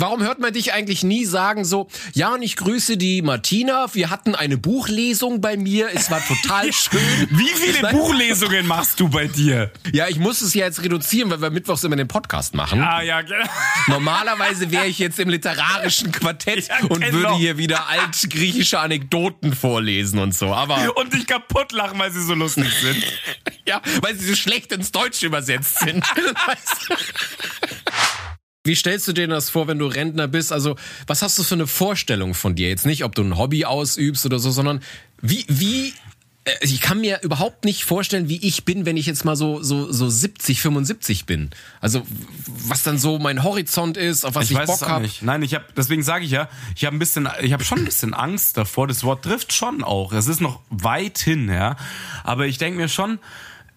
Warum hört man dich eigentlich nie sagen so, ja, und ich grüße die Martina, wir hatten eine Buchlesung bei mir, es war total schön. Wie viele Buchlesungen machst du bei dir? Ja, ich muss es ja jetzt reduzieren, weil wir mittwochs immer den Podcast machen. Ah, ja, genau. Normalerweise wäre ich jetzt im literarischen Quartett Ja, und genau. würde hier wieder altgriechische Anekdoten vorlesen und so. Aber Und dich kaputt lachen, weil sie so lustig sind. ja, weil sie so schlecht ins Deutsche übersetzt sind. Weißt du? Wie stellst du dir das vor, wenn du Rentner bist? Also, was hast du für eine Vorstellung von dir? Jetzt nicht, ob du ein Hobby ausübst oder so, sondern wie, wie, äh, ich kann mir überhaupt nicht vorstellen, wie ich bin, wenn ich jetzt mal so, so, so 70, 75 bin. Also, was dann so mein Horizont ist, auf was ich, Bock es auch habe. Nein, ich habe deswegen sage ich ja, ich habe ein bisschen ich habe schon ein bisschen Angst davor. Das Wort trifft schon auch. Es ist noch weit hin, ja, aber ich denke mir schon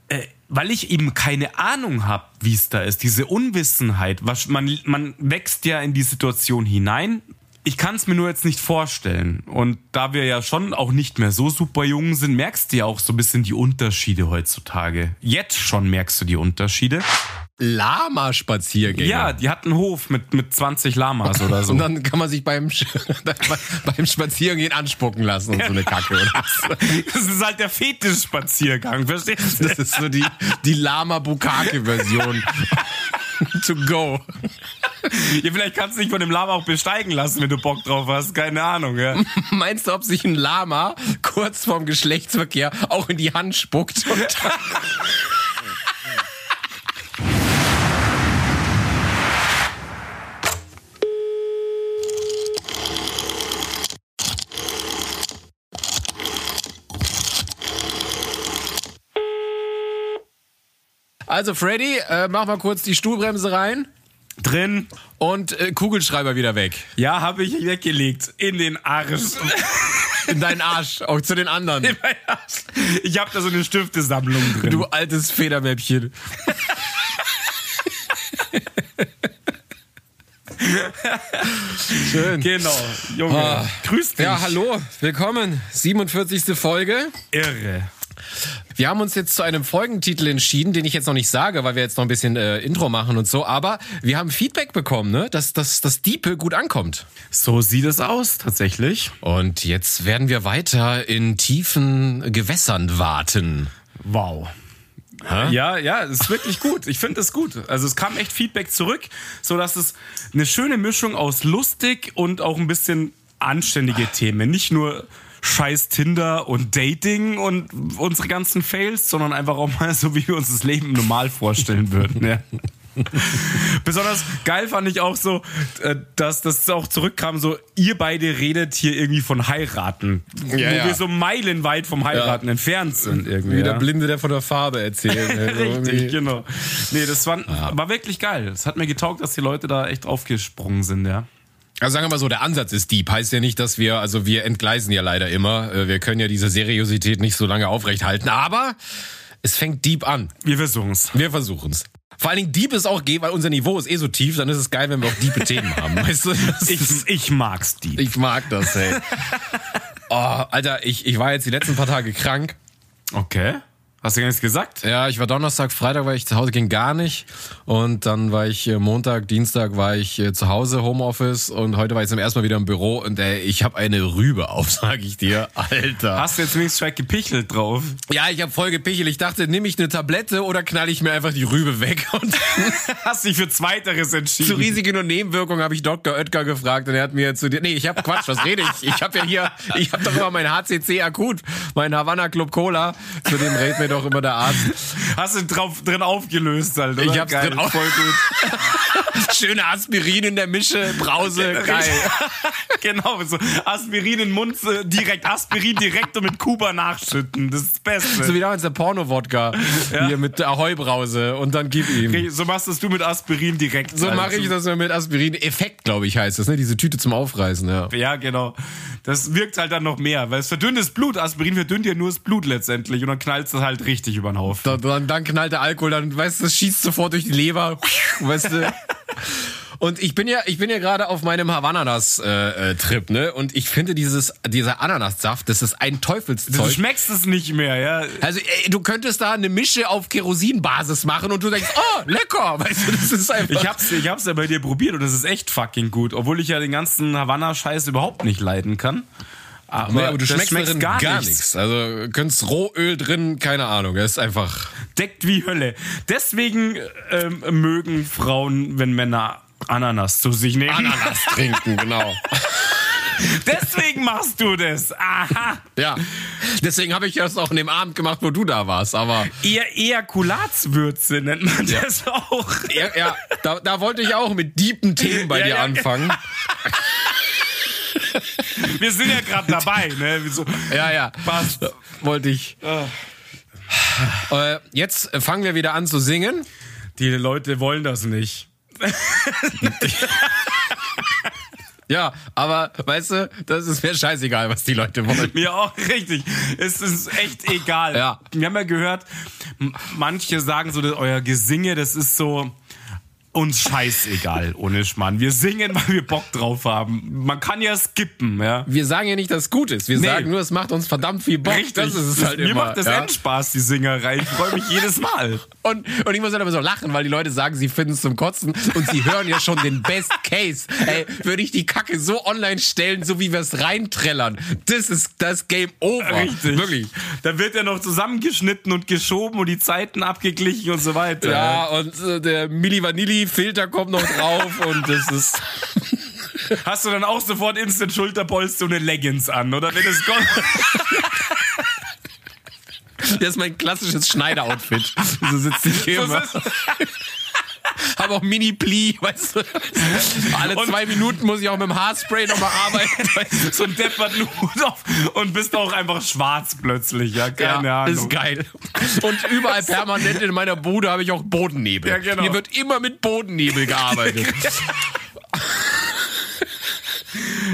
äh, weil ich eben keine Ahnung habe, wie es da ist, diese Unwissenheit, was man man wächst ja in die Situation hinein. Ich kann es mir nur jetzt nicht vorstellen. Und da wir ja schon auch nicht mehr so super jung sind, merkst du ja auch so ein bisschen die Unterschiede heutzutage. Jetzt schon merkst du die Unterschiede. Lama-Spaziergänge. Ja, die hat einen Hof mit, mit 20 Lamas oder so. Und dann kann man sich beim, beim Spazierengehen anspucken lassen und so eine Kacke. Oder. Das ist halt der Fetisch-Spaziergang, verstehst du? Das ist so die, die Lama-Bukake-Version. to go. Ja, vielleicht kannst du dich von dem Lama auch besteigen lassen, wenn du Bock drauf hast. Keine Ahnung, ja. Meinst du, ob sich ein Lama kurz vorm Geschlechtsverkehr auch in die Hand spuckt? also, Freddy, äh, mach mal kurz die Stuhlbremse rein Drin. und äh, Kugelschreiber wieder weg. Ja, habe ich weggelegt. In den Arsch. In deinen Arsch, auch zu den anderen. In meinen Arsch. Ich habe da so eine Stiftesammlung drin. Du altes Federmäppchen. Schön. Genau. Junge. Ah. Grüß dich. Ja, hallo, willkommen. 47. Folge. Irre. Wir haben uns jetzt zu einem Folgentitel entschieden, den ich jetzt noch nicht sage, weil wir jetzt noch ein bisschen äh, Intro machen und so. Aber wir haben Feedback bekommen, ne? dass, dass das Diepe gut ankommt. So sieht es aus, tatsächlich. Und jetzt werden wir weiter in tiefen Gewässern warten. Wow. Ja, ja, es ist wirklich gut. Ich finde es gut. Also es kam echt Feedback zurück, so dass es eine schöne Mischung aus lustig und auch ein bisschen anständige Themen. Nicht nur scheiß Tinder und Dating und unsere ganzen Fails, sondern einfach auch mal so, wie wir uns das Leben normal vorstellen würden. Ja. Besonders geil fand ich auch so, äh, dass das auch zurückkam, so ihr beide redet hier irgendwie von heiraten. Ja, wo ja. wir so meilenweit vom Heiraten Ja. entfernt sind irgendwie. Wie der. Blinde, der von der Farbe erzählt. Irgendwie- Richtig, genau. Nee, das war, war wirklich geil. Es hat mir getaugt, dass die Leute da echt aufgesprungen sind, ja. Also sagen wir mal so, der Ansatz ist deep. Heißt ja nicht, dass wir, also wir entgleisen ja leider immer. Äh, Wir können ja diese Seriosität nicht so lange aufrechthalten. Aber es fängt deep an. Wir versuchen's. Wir versuchen's. Vor allen Dingen deep ist auch geh, weil unser Niveau ist eh so tief, dann ist es geil, wenn wir auch diepe Themen haben. Weißt du? Ich, ich mag's die. ich mag das, ey. Oh, Alter, ich, ich war jetzt die letzten paar Tage krank. Okay. Hast du gar nichts gesagt? Ja, ich war Donnerstag, Freitag war ich zu Hause, ging gar nicht. Und dann war ich äh, Montag, Dienstag war ich äh, zu Hause, Homeoffice. Und heute war ich zum ersten Mal wieder im Büro. Und äh, ich habe eine Rübe auf, sag ich dir. Alter. Hast du jetzt wenigstens schon gepichelt drauf? Ja, ich habe voll gepichelt. Ich dachte, nehme ich eine Tablette oder knall ich mir einfach die Rübe weg? Und Hast dich für Zweiteres entschieden. zu Risiken und Nebenwirkungen habe ich Dr. Oetker gefragt und er hat mir zu dir, nee, ich habe Quatsch, was rede ich? Ich habe ja hier, ich habe doch immer mein HCC akut, mein Havana Club Cola, zu dem rät mir doch immer der Arzt. Hast du drauf, drin aufgelöst, halt, oder? Ich hab's Geil, drin auf- voll gut. Schöne Aspirin in der Mische, Brause, geil. genau, so Aspirin in den Mund, direkt Aspirin direkt und mit Kuba nachschütten. Das ist das Beste. So wie damals der Porno-Wodka, hier mit der Ahoi-Brause und dann gib ihm. so machst das du mit Aspirin direkt. So halt. mache ich das mit Aspirin. Effekt, glaube ich, heißt das, ne? Diese Tüte zum Aufreißen, ja. Ja, genau. Das wirkt halt dann noch mehr, weil es verdünnt das Blut. Aspirin verdünnt ja nur das Blut letztendlich und dann knallt es halt richtig über den Haufen. Dann, dann, dann knallt der Alkohol, dann, weißt du, das schießt sofort durch die Leber, weißt du. Und ich bin ja, ich bin ja gerade auf meinem Havanas-Trip, äh, ne? Und ich finde dieses, dieser Ananassaft, das ist ein Teufelszeug. Du schmeckst es nicht mehr, ja. Also ey, du könntest da eine Mische auf Kerosinbasis machen und du denkst, oh, lecker, weißt du, das ist einfach. Ich hab's, ich hab's ja bei dir probiert und es ist echt fucking gut, obwohl ich ja den ganzen Havanna-Scheiß überhaupt nicht leiden kann. Aber, nee, aber du schmeckst, schmeckst gar, gar nichts. nichts. Also könntest Rohöl drin, keine Ahnung. Es ist einfach deckt wie Hölle. Deswegen ähm, mögen Frauen, wenn Männer Ananas zu sich nehmen. Ananas trinken, genau. Deswegen machst du das. Aha. Ja. Deswegen habe ich das auch in dem Abend gemacht, wo du da warst. Aber Eher Ejakulatswürze nennt man ja. das auch. Ja, ja da, da, wollte ich auch mit deepen Themen bei ja, dir ja, anfangen. Wir sind ja gerade dabei, ne? So, ja, ja. Passt. Wollte ich. Äh, jetzt fangen wir wieder an zu singen. Die Leute wollen das nicht. Ja, aber weißt du, das ist mir scheißegal, was die Leute wollen. Mir auch richtig. Es ist echt egal. Ja. Wir haben ja gehört, manche sagen so, dass euer Gesinge, das ist so, uns scheißegal, ohne Schmarrn. Wir singen, weil wir Bock drauf haben. Man kann ja skippen, ja. Wir sagen ja nicht, dass es gut ist. Wir nee. sagen nur, es macht uns verdammt viel Bock. Richtig. Das ist es halt Mir immer, macht das ja? Endspaß, die Singerei. Ich freue mich jedes Mal. Und, und ich muss halt immer so lachen, weil die Leute sagen, sie finden es zum Kotzen und sie hören ja schon den Best Case. Ey, würde ich die Kacke so online stellen, so wie wir es reintrellern. Das ist das Game over. Richtig. Wirklich. Da wird ja noch zusammengeschnitten und geschoben und die Zeiten abgeglichen und so weiter. Ja, und äh, der Milli Vanilli Filter kommt noch drauf und das ist. Hast du dann auch sofort Instant Schulterpolster und eine Leggings an, oder? Wenn es kommt. Das ist mein klassisches Schneider-Outfit. So sitzt ich hier immer. Habe auch Mini-Pli, weißt du. Alle und zwei Minuten muss ich auch mit dem Haarspray nochmal arbeiten. so ein depperten Hut auf und bist auch einfach schwarz plötzlich, ja. Keine ja, Ahnung. Ist geil. Und überall permanent in meiner Bude habe ich auch Bodennebel. Ja, genau. Hier wird immer mit Bodennebel gearbeitet.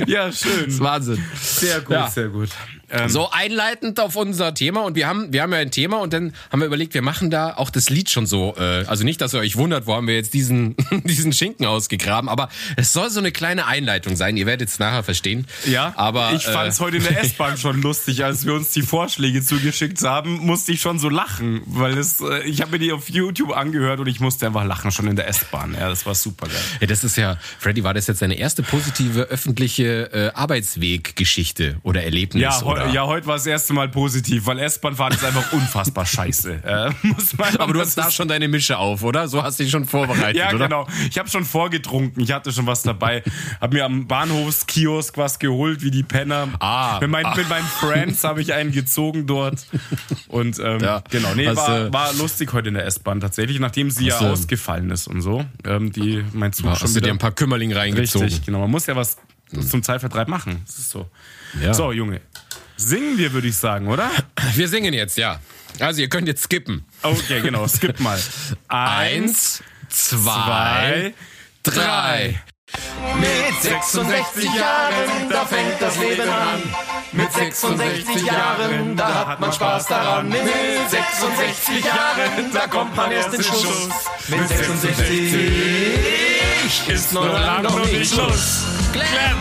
ja, schön. Das ist Wahnsinn. Sehr gut, ja. sehr gut. Ähm, so einleitend auf unser Thema und wir haben wir haben ja ein Thema und dann haben wir überlegt, wir machen da auch das Lied schon so, äh, also nicht, dass ihr euch wundert, wo haben wir jetzt diesen diesen Schinken ausgegraben, aber es soll so eine kleine Einleitung sein. Ihr werdet es nachher verstehen. Ja, aber ich fand es äh, heute in der S-Bahn schon lustig, als wir uns die Vorschläge zugeschickt haben, musste ich schon so lachen, weil es äh, ich habe mir die auf YouTube angehört und ich musste einfach lachen schon in der S-Bahn. Ja, das war super geil. Ja, das ist ja Freddy, war das jetzt seine erste positive öffentliche äh, Arbeitsweggeschichte oder Erlebnis? Ja, oder? Ja, heute war das erste Mal positiv, weil S-Bahn fahren ist einfach unfassbar scheiße. Äh, Aber du hast da schon deine Mische auf, oder? So hast du dich schon vorbereitet, ja, oder? genau. Ich habe schon vorgetrunken. Ich hatte schon was dabei. Hab mir am Bahnhofskiosk was geholt, wie die Penner. Ah. Mit, mein, ah. mit meinen Friends habe ich einen gezogen dort. Und ähm, ja. genau, nee, hast, war, war lustig heute in der S-Bahn tatsächlich, nachdem sie ja ausgefallen ist und so. Ähm, die, mein Zug war, schon hast wieder, du dir ein paar Kümmerling reingezogen. Richtig, genau. Man muss ja was zum Zeitvertreib machen. Das ist so. Ja. So, Junge. Singen wir, würde ich sagen, oder? Wir singen jetzt, ja. Also ihr könnt jetzt skippen. Okay, genau, skip mal. Eins, zwei, drei. Mit 66 Jahren, da fängt das Leben an. Mit 66 Jahren, da hat man Spaß daran. Mit 66 Jahren, da kommt man erst in Schuss. Mit 66 ist noch lang noch nicht Schluss. Glenn!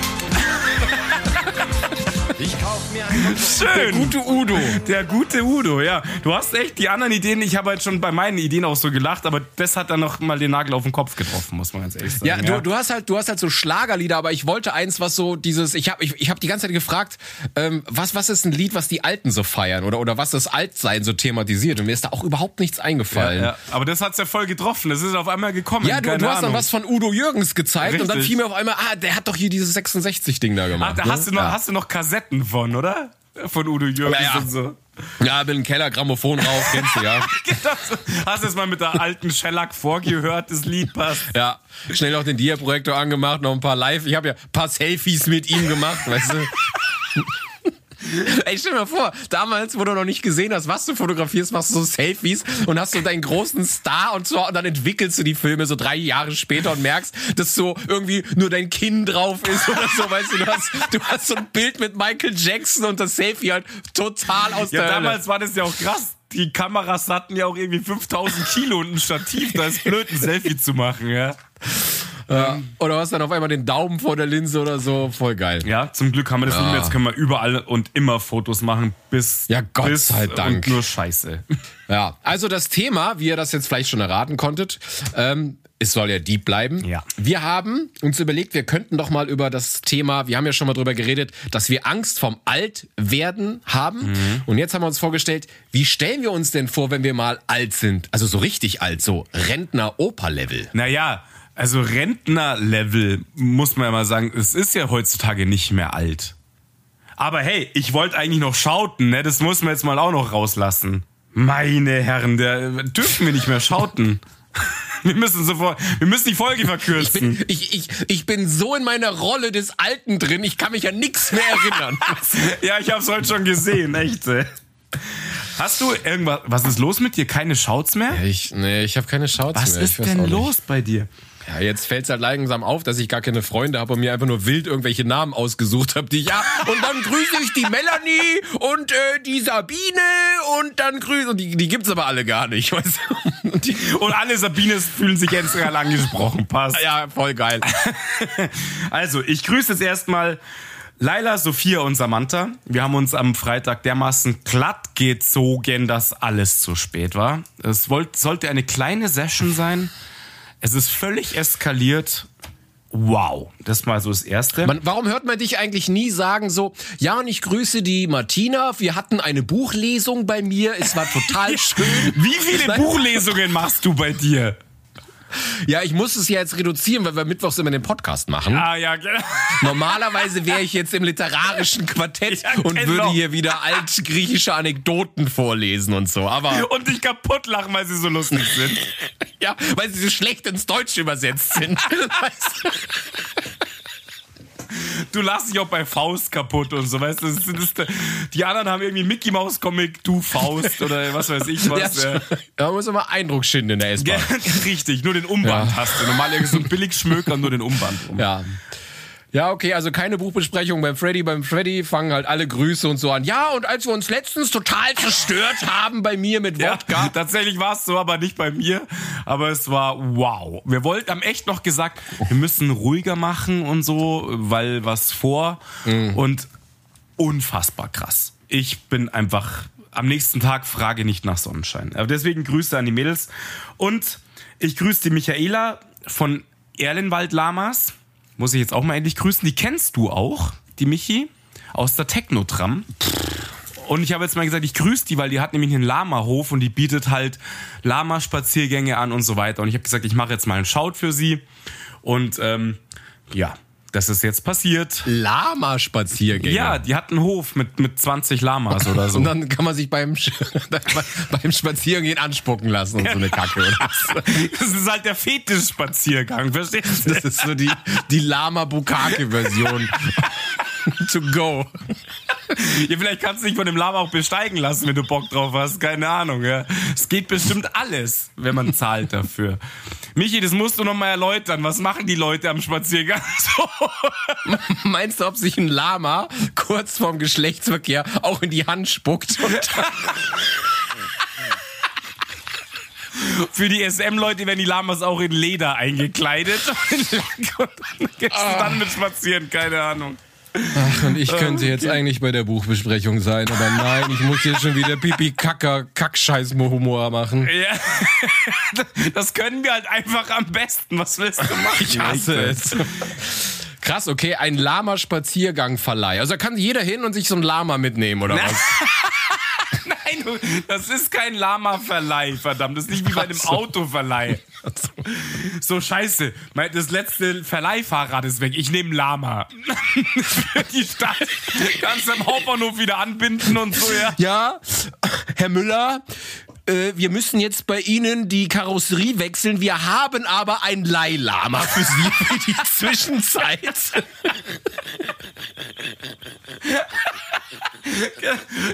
Ich kauf mir einen Schön. Der gute Udo. Der gute Udo, ja. Du hast echt die anderen Ideen. Ich habe halt schon bei meinen Ideen auch so gelacht, aber das hat dann noch mal den Nagel auf den Kopf getroffen, muss man ganz ehrlich sagen. Ja, du, du hast halt, du hast halt so Schlagerlieder, aber ich wollte eins, was so dieses, ich habe, ich, ich habe die ganze Zeit gefragt, ähm, was, was ist ein Lied, was die Alten so feiern oder oder was das Altsein so thematisiert und mir ist da auch überhaupt nichts eingefallen. Ja, ja. Aber das hat's ja voll getroffen. Das ist auf einmal gekommen. Ja, du, du hast dann was von Udo Jürgens gezeigt Richtig. und dann fiel mir auf einmal, ah, der hat doch hier dieses 66 Ding da gemacht. Ach, da ne? hast du noch, ja. hast du noch Kassetten von, oder? Von Udo Jürgens ja, und so. Ja, bin im Keller, Grammophon rauf, kennst du, ja. Hast du es mal mit der alten Shellac vorgehört, das Lied passt? Ja, schnell noch den Dia-Projektor angemacht, noch ein paar Live. Ich habe ja ein paar Selfies mit ihm gemacht, weißt du. Ey, stell dir mal vor, damals, wo du noch nicht gesehen hast, was du fotografierst, machst du so Selfies und hast so deinen großen Star und so, und dann entwickelst du die Filme so drei Jahre später und merkst, dass so irgendwie nur dein Kinn drauf ist oder so, weißt du, du hast, du hast so ein Bild mit Michael Jackson und das Selfie halt total aus ja, der Ja, damals war das ja auch krass. Die Kameras hatten ja auch irgendwie 5000 Kilo und ein Stativ, da ist blöd, ein Selfie zu machen, ja. Ja. Oder hast dann auf einmal den Daumen vor der Linse oder so. Voll geil. Ja, zum Glück haben wir das Ja. nicht mehr. Jetzt können wir überall und immer Fotos machen, bis. Ja, Gott bis sei Dank. Und nur Scheiße. Ja, also das Thema, wie ihr das jetzt vielleicht schon erraten konntet, ähm, es soll ja deep bleiben. Ja. Wir haben uns überlegt, wir könnten doch mal über das Thema, wir haben ja schon mal drüber geredet, dass wir Angst vom Altwerden haben. Und jetzt haben wir uns vorgestellt, wie stellen wir uns denn vor, wenn wir mal alt sind? Also so richtig alt, so Rentner-Oper-Level. Naja, also Rentner-Level, muss man ja mal sagen, es ist ja heutzutage nicht mehr alt. Aber hey, ich wollte eigentlich noch schauten, ne? Das muss man jetzt mal auch noch rauslassen. Meine Herren, der dürfen wir nicht mehr schauten. Wir müssen sofort, wir müssen die Folge Ich verkürzen. bin, ich, ich, ich bin so in meiner Rolle des Alten drin, ich kann mich an nichts mehr erinnern. ja, ich hab's heute schon gesehen, echt. ey. Hast du irgendwas, was ist los mit dir? Keine Shouts mehr? Ich, nee, ich habe keine Shouts Was mehr. ist ich weiß denn los bei dir? Ja, jetzt fällt's halt langsam auf, dass ich gar keine Freunde habe und mir einfach nur wild irgendwelche Namen ausgesucht habe, die ich ja und dann grüße ich die Melanie und äh, die Sabine und dann grüße und die, die gibt's aber alle gar nicht, weißt du? Und die, Und alle Sabines fühlen sich jetzt gerade angesprochen. Passt. ja, voll geil. Also, ich grüße jetzt erstmal Laila, Sophia und Samantha. Wir haben uns am Freitag dermaßen glatt gezogen, dass alles zu spät war. Es wollt, sollte eine kleine Session sein. Es ist völlig eskaliert. Wow, das ist mal so das Erste. Man, warum hört man dich eigentlich nie sagen so, ja, und ich grüße die Martina, wir hatten eine Buchlesung bei mir, es war total schön. Wie viele. Buchlesungen machst du bei dir? Ja, ich muss es ja jetzt reduzieren, weil wir mittwochs immer den Podcast machen. Ah ja, genau. Normalerweise wäre ich jetzt im literarischen Quartett Ja, und genau. würde hier wieder altgriechische Anekdoten vorlesen und so. Aber Und dich kaputt lachen, weil sie so lustig sind. ja, weil sie so schlecht ins Deutsche übersetzt sind. Weißt du? Du lachst dich auch bei Faust kaputt und so, weißt du? Das das ist, die anderen haben irgendwie Mickey Mouse Comic, du Faust oder was weiß ich was. ja, da muss immer Eindruck schinden in der S-Bahn. Richtig, nur den Umband Ja. hast du. Normal so ein Billigschmöker, nur den Umband. Um. Ja. Ja, okay, also keine Buchbesprechung beim Freddy. Beim Freddy fangen halt alle Grüße und so an. Ja, und als wir uns letztens total zerstört haben bei mir mit Ja, Wodka. tatsächlich war es so, aber nicht bei mir. Aber es war wow. Wir wollten, haben echt noch gesagt, wir müssen ruhiger machen und so, weil was vor. Und unfassbar krass. Ich bin einfach am nächsten Tag frage nicht nach Sonnenschein. Aber deswegen Grüße an die Mädels. Und ich grüße die Michaela von Erlenwald Lamas. Muss ich jetzt auch mal endlich grüßen. Die kennst du auch, die Michi, aus der Technotram. Und ich habe jetzt mal gesagt, ich grüße die, weil die hat nämlich einen Lama-Hof und die bietet halt Lama-Spaziergänge an und so weiter. Und ich habe gesagt, ich mache jetzt mal einen Shout für sie. Und ähm, ja, das ist jetzt passiert. Lama-Spaziergänge. Ja, die hat einen Hof mit, mit 20 Lamas oder so. Und dann kann man sich beim, beim Spazierengehen anspucken lassen und so eine Kacke. Das ist halt der Fetisch-Spaziergang, verstehst du? Das ist so die, die Lama-Bukake-Version. to go. Ja, vielleicht kannst du dich von dem Lama auch besteigen lassen, wenn du Bock drauf hast. Keine Ahnung, ja. Es geht bestimmt alles, wenn man zahlt dafür. Michi, das musst du noch mal erläutern. Was machen die Leute am Spaziergang so? Meinst du, ob sich ein Lama kurz vorm Geschlechtsverkehr auch in die Hand spuckt? Und Für die SM-Leute werden die Lamas auch in Leder eingekleidet. Und dann gehst du dann mit spazieren, keine Ahnung. Ach, und ich könnte jetzt eigentlich bei der Buchbesprechung sein, aber nein, ich muss hier schon wieder Pipi-Kacker-Kackscheiß-Humor machen. Ja. Das können wir halt einfach am besten. Was willst du machen? Ich hasse es. Krass, okay, ein Lama-Spaziergang-Verleih. Also da kann jeder hin und sich so ein Lama mitnehmen, oder was? Nein, das ist kein Lama-Verleih, verdammt. Das ist nicht wie bei einem so. Autoverleih. So scheiße. Das letzte Verleihfahrrad ist weg. Ich nehme Lama. Für die Stadt. Kannst du am Hauptbahnhof wieder anbinden und so, ja. Ja, Herr Müller, äh, wir müssen jetzt bei Ihnen die Karosserie wechseln. Wir haben aber ein Leihlama für Sie für die Zwischenzeit.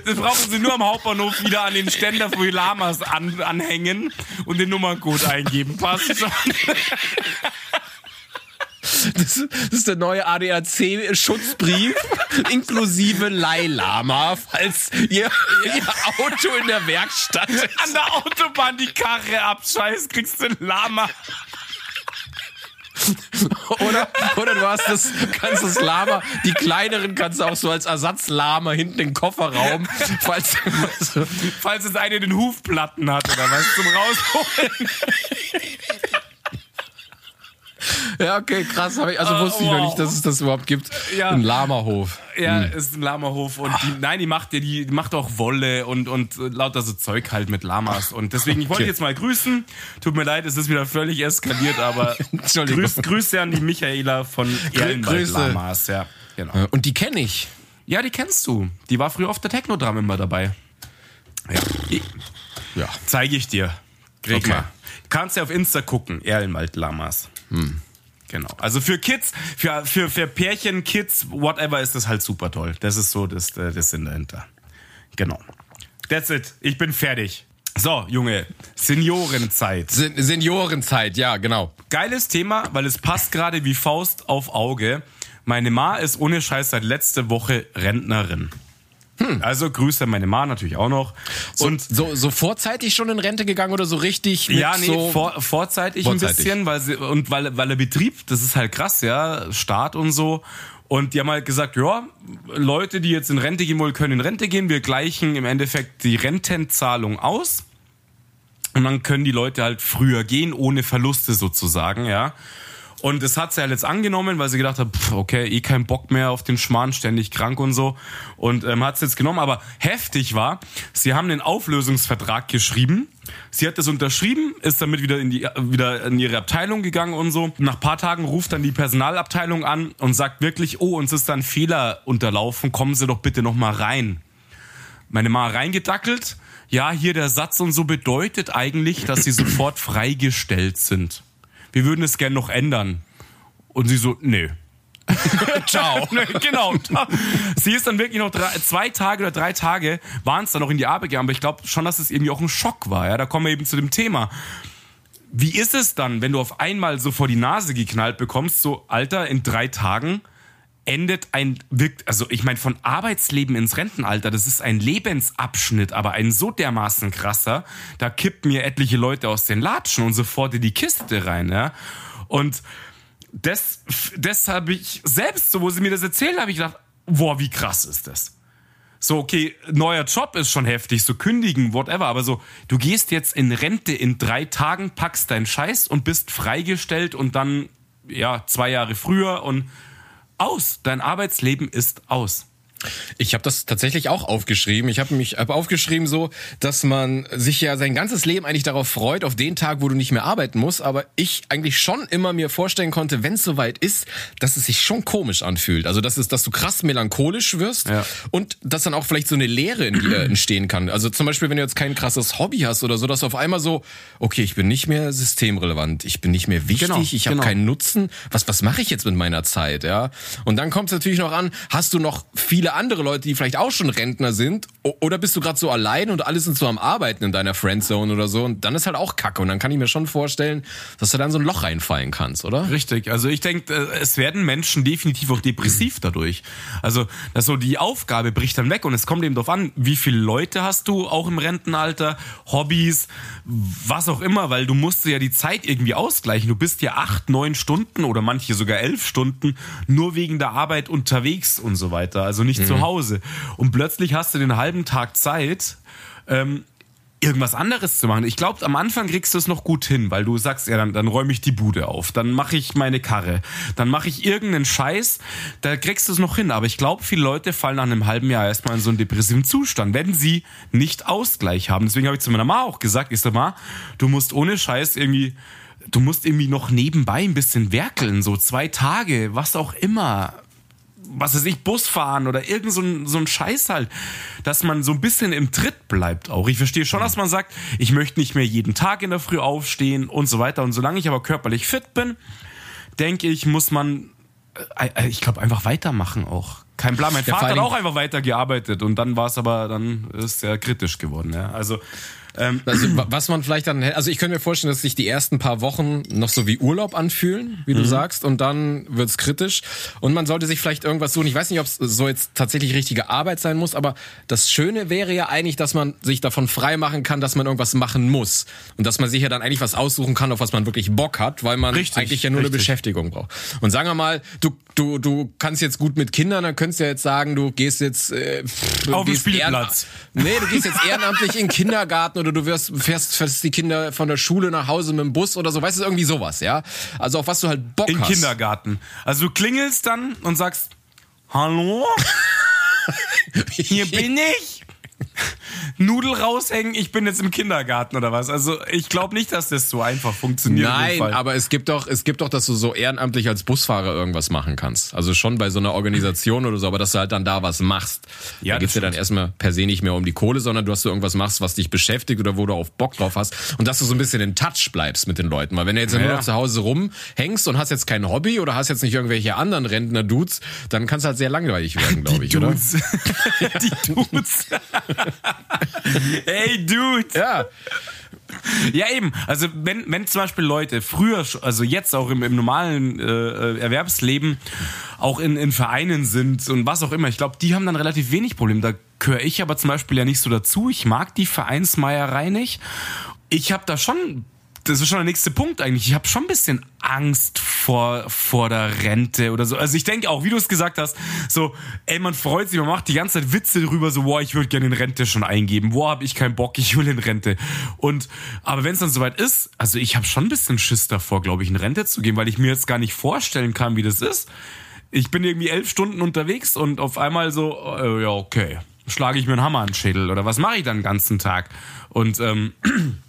Das brauchen sie nur am Hauptbahnhof wieder an den Ständer für die Lamas an, anhängen und den Nummerncode eingeben. Passt schon. Das, das ist der neue ADAC-Schutzbrief inklusive Leihlama, falls Ihr, Ihr Auto in der Werkstatt ist. An der Autobahn die Karre abscheißt, kriegst du ein Lama. Oder, oder du hast das, kannst das Lama, die kleineren kannst du auch so als Ersatzlama hinten im Kofferraum, falls, falls es eine den Hufplatten hat oder was zum Rausholen. Ja, okay, krass. Ich, also wusste ich noch nicht, dass es das überhaupt gibt. Ja. Ein Lamahof. Ja, hm. ist ein Lamahof. Und die, nein, die macht, die, die macht auch Wolle und, und lauter so Zeug halt mit Lamas. Und deswegen, ich wollte okay. jetzt mal grüßen. Tut mir leid, es ist wieder völlig eskaliert, aber grüß, Grüße an die Michaela von Ehrenwald Lamas. Ja, genau. Und die kenne ich. Ja, die kennst du. Die war früher auf der Technodram immer dabei. Ja. ja. Zeige ich dir. Krieg okay. mal. Kannst ja auf Insta gucken, Erlenwald Lamas. Hm. Genau. Also für Kids, für, für, für Pärchen, Kids, whatever, ist das halt super toll. Das ist so das, äh, das Sinn dahinter. Genau. That's it. Ich bin fertig. So, Junge, Seniorenzeit. Sen Seniorenzeit, ja, genau. Geiles Thema, weil es passt gerade wie Faust auf Auge. Meine Ma ist ohne Scheiß seit letzte Woche Rentnerin. Hm. Also Grüße an meine Ma natürlich auch noch. Und so, so, so vorzeitig schon in Rente gegangen oder so richtig? ja, nee, so vor, vorzeitig, vorzeitig, ein bisschen, weil sie, und weil, weil der Betrieb, das ist halt krass, ja, Staat und so. Und die haben halt gesagt, ja, Leute, die jetzt in Rente gehen wollen, können in Rente gehen. Wir gleichen im Endeffekt die Rentenzahlung aus. Und dann können die Leute halt früher gehen, ohne Verluste sozusagen, ja. Und das hat sie halt jetzt angenommen, weil sie gedacht hat, pff, okay, eh kein Bock mehr auf den Schmarrn, ständig krank und so. Und ähm, hat es jetzt genommen. Aber heftig war, sie haben den Auflösungsvertrag geschrieben. Sie hat das unterschrieben, ist damit wieder in, die, wieder in ihre Abteilung gegangen und so. Nach paar Tagen ruft dann die Personalabteilung an und sagt wirklich, oh, uns ist da ein Fehler unterlaufen, kommen Sie doch bitte nochmal rein. Meine Ma reingedackelt. Ja, hier der Satz und so bedeutet eigentlich, dass sie sofort freigestellt sind wir würden es gerne noch ändern. Und sie so, nö. Ciao. genau. Sie ist dann wirklich noch drei, zwei Tage oder drei Tage waren es dann noch in die Arbeit gegangen, aber ich glaube schon, dass es irgendwie auch ein Schock war. Ja, da kommen wir eben zu dem Thema. Wie ist es dann, wenn du auf einmal so vor die Nase geknallt bekommst, so Alter, in drei Tagen endet ein, also ich meine, von Arbeitsleben ins Rentenalter, das ist ein Lebensabschnitt, aber ein so dermaßen krasser, da kippt mir etliche Leute aus den Latschen und sofort in die Kiste rein, ja. Und das, das habe ich selbst, so wo sie mir das erzählt, habe ich gedacht, boah, wie krass ist das? So, okay, neuer Job ist schon heftig, so kündigen, whatever, aber so, du gehst jetzt in Rente in drei Tagen, packst deinen Scheiß und bist freigestellt und dann, ja, zwei Jahre früher und aus. Dein Arbeitsleben ist aus. Ich habe das tatsächlich auch aufgeschrieben. Ich habe mich hab aufgeschrieben so, dass man sich ja sein ganzes Leben eigentlich darauf freut, auf den Tag, wo du nicht mehr arbeiten musst. Aber ich eigentlich schon immer mir vorstellen konnte, wenn es soweit ist, dass es sich schon komisch anfühlt. Also dass es, dass du krass melancholisch wirst ja. und dass dann auch vielleicht so eine Leere in dir entstehen kann. Also zum Beispiel, wenn du jetzt kein krasses Hobby hast oder so, dass du auf einmal so, okay, ich bin nicht mehr systemrelevant, ich bin nicht mehr wichtig, genau, ich habe genau. keinen Nutzen. Was was mache ich jetzt mit meiner Zeit? Ja. Und dann kommt es natürlich noch an, hast du noch viele andere Leute, die vielleicht auch schon Rentner sind? Oder bist du gerade so allein und alle sind so am Arbeiten in deiner Friendzone oder so? Und dann ist halt auch Kacke. Und dann kann ich mir schon vorstellen, dass du dann so ein Loch reinfallen kannst, oder? Richtig. Also ich denke, äh, es werden Menschen definitiv auch depressiv dadurch. Also, dass so die Aufgabe bricht dann weg und es kommt eben darauf an, wie viele Leute hast du auch im Rentenalter, Hobbys, was auch immer, weil du musst ja die Zeit irgendwie ausgleichen. Du bist ja acht, neun Stunden oder manche sogar elf Stunden nur wegen der Arbeit unterwegs und so weiter. Also nicht mhm. zu Hause. Und plötzlich hast du den halben Tag Zeit, ähm, irgendwas anderes zu machen. Ich glaube, am Anfang kriegst du es noch gut hin, weil du sagst, ja, dann, dann räume ich die Bude auf, dann mache ich meine Karre, dann mache ich irgendeinen Scheiß, da kriegst du es noch hin. Aber ich glaube, viele Leute fallen nach einem halben Jahr erstmal in so einen depressiven Zustand, wenn sie nicht Ausgleich haben. Deswegen habe ich zu meiner Ma auch gesagt, ich sag mal, du musst ohne Scheiß irgendwie, du musst irgendwie noch nebenbei ein bisschen werkeln, so zwei Tage, was auch immer was weiß ich, Bus fahren oder irgend so ein, so ein Scheiß halt, dass man so ein bisschen im Tritt bleibt auch. Ich verstehe schon, dass man sagt, ich möchte nicht mehr jeden Tag in der Früh aufstehen und so weiter. Und solange ich aber körperlich fit bin, denke ich, muss man, äh, äh ich glaube, einfach weitermachen auch. Kein Plan. Mein ja, Vater hat auch einfach weitergearbeitet und dann war es aber, dann ist er kritisch geworden. Ja. Also Ähm, also, was man vielleicht dann, also ich könnte mir vorstellen, dass sich die ersten paar Wochen noch so wie Urlaub anfühlen, wie du mhm. sagst, und dann wird's kritisch. Und man sollte sich vielleicht irgendwas suchen. Ich weiß nicht, ob es so jetzt tatsächlich richtige Arbeit sein muss, aber das Schöne wäre ja eigentlich, dass man sich davon frei machen kann, dass man irgendwas machen muss. Und dass man sich ja dann eigentlich was aussuchen kann, auf was man wirklich Bock hat, weil man richtig, eigentlich ja nur richtig. eine Beschäftigung braucht. Und sagen wir mal, du, du, du kannst jetzt gut mit Kindern, dann könntest du ja jetzt sagen, du gehst jetzt äh, auf den Spielplatz. Nee, du gehst jetzt ehrenamtlich in den Kindergarten oder du wirst, fährst, fährst die Kinder von der Schule nach Hause mit dem Bus oder so. Weißt du, irgendwie sowas, ja? Also auf was du halt Bock in hast. In Kindergarten. Also du klingelst dann und sagst, hallo? Hier bin ich. Nudel raushängen, ich bin jetzt im Kindergarten oder was. Also ich glaube nicht, dass das so einfach funktioniert. Nein, aber es gibt doch, es gibt doch, dass du so ehrenamtlich als Busfahrer irgendwas machen kannst. Also schon bei so einer Organisation oder so, aber dass du halt dann da was machst. Ja, da geht's dir dann erstmal per se nicht mehr um die Kohle, sondern du hast so irgendwas machst, was dich beschäftigt oder wo du auf Bock drauf hast und dass du so ein bisschen in Touch bleibst mit den Leuten. Weil wenn du jetzt ja. nur noch zu Hause rumhängst und hast jetzt kein Hobby oder hast jetzt nicht irgendwelche anderen Rentner-Dudes, dann kann es halt sehr langweilig werden, glaube ich, Dudes. oder? die Dudes. hey, Dude. Ja. Ja, eben. Also wenn, wenn zum Beispiel Leute früher, also jetzt auch im, im normalen äh, äh, Erwerbsleben, auch in, in Vereinen sind und was auch immer, ich glaube, die haben dann relativ wenig Probleme. Da gehöre ich aber zum Beispiel ja nicht so dazu. Ich mag die Vereinsmeierei nicht. Ich habe da schon das ist schon der nächste Punkt eigentlich. Ich habe schon ein bisschen Angst vor, vor der Rente oder so. Also ich denke auch, wie du es gesagt hast, so, ey, man freut sich, man macht die ganze Zeit Witze drüber, so, boah, ich würde gerne in Rente schon eingeben. Boah, hab ich keinen Bock, ich will in Rente. Und, aber wenn es dann soweit ist, also ich habe schon ein bisschen Schiss davor, glaube ich, in Rente zu gehen, weil ich mir jetzt gar nicht vorstellen kann, wie das ist. Ich bin irgendwie elf Stunden unterwegs und auf einmal so, äh, ja, okay, schlage ich mir einen Hammer an den Schädel oder was mache ich dann den ganzen Tag? Und, ähm,